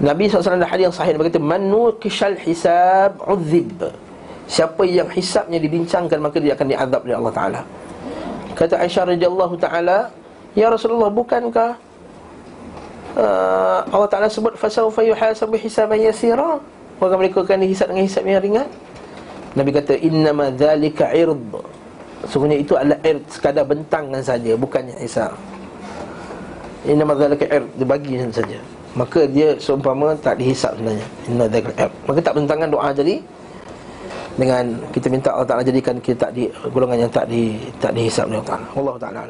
Nabi SAW ada hadis yang sahih. Berkata Man nuqishal hisab uzib Siapa yang hisapnya dibincangkan Maka dia akan diazab oleh Allah Ta'ala. Kata Aisyah radhiyallahu ta'ala Ya Rasulullah bukankah uh, Allah Ta'ala sebut Fasawfa yuhasabu hisaban yasira? Maka mereka akan dihisap dengan hisap yang ringan. Nabi kata Innama dhalika ird. Sungguhnya itu adalah ird Sekadar bentangan saja Bukannya hisap Innama dhalika ird Dia bagi saja Maka dia seumpama tak dihisap sebenarnya ird Maka tak bentangan doa jadi dengan kita minta Allah Taala jadikan kita tak di golongan yang tak di tak dihisap Allah Taala. Allah Taala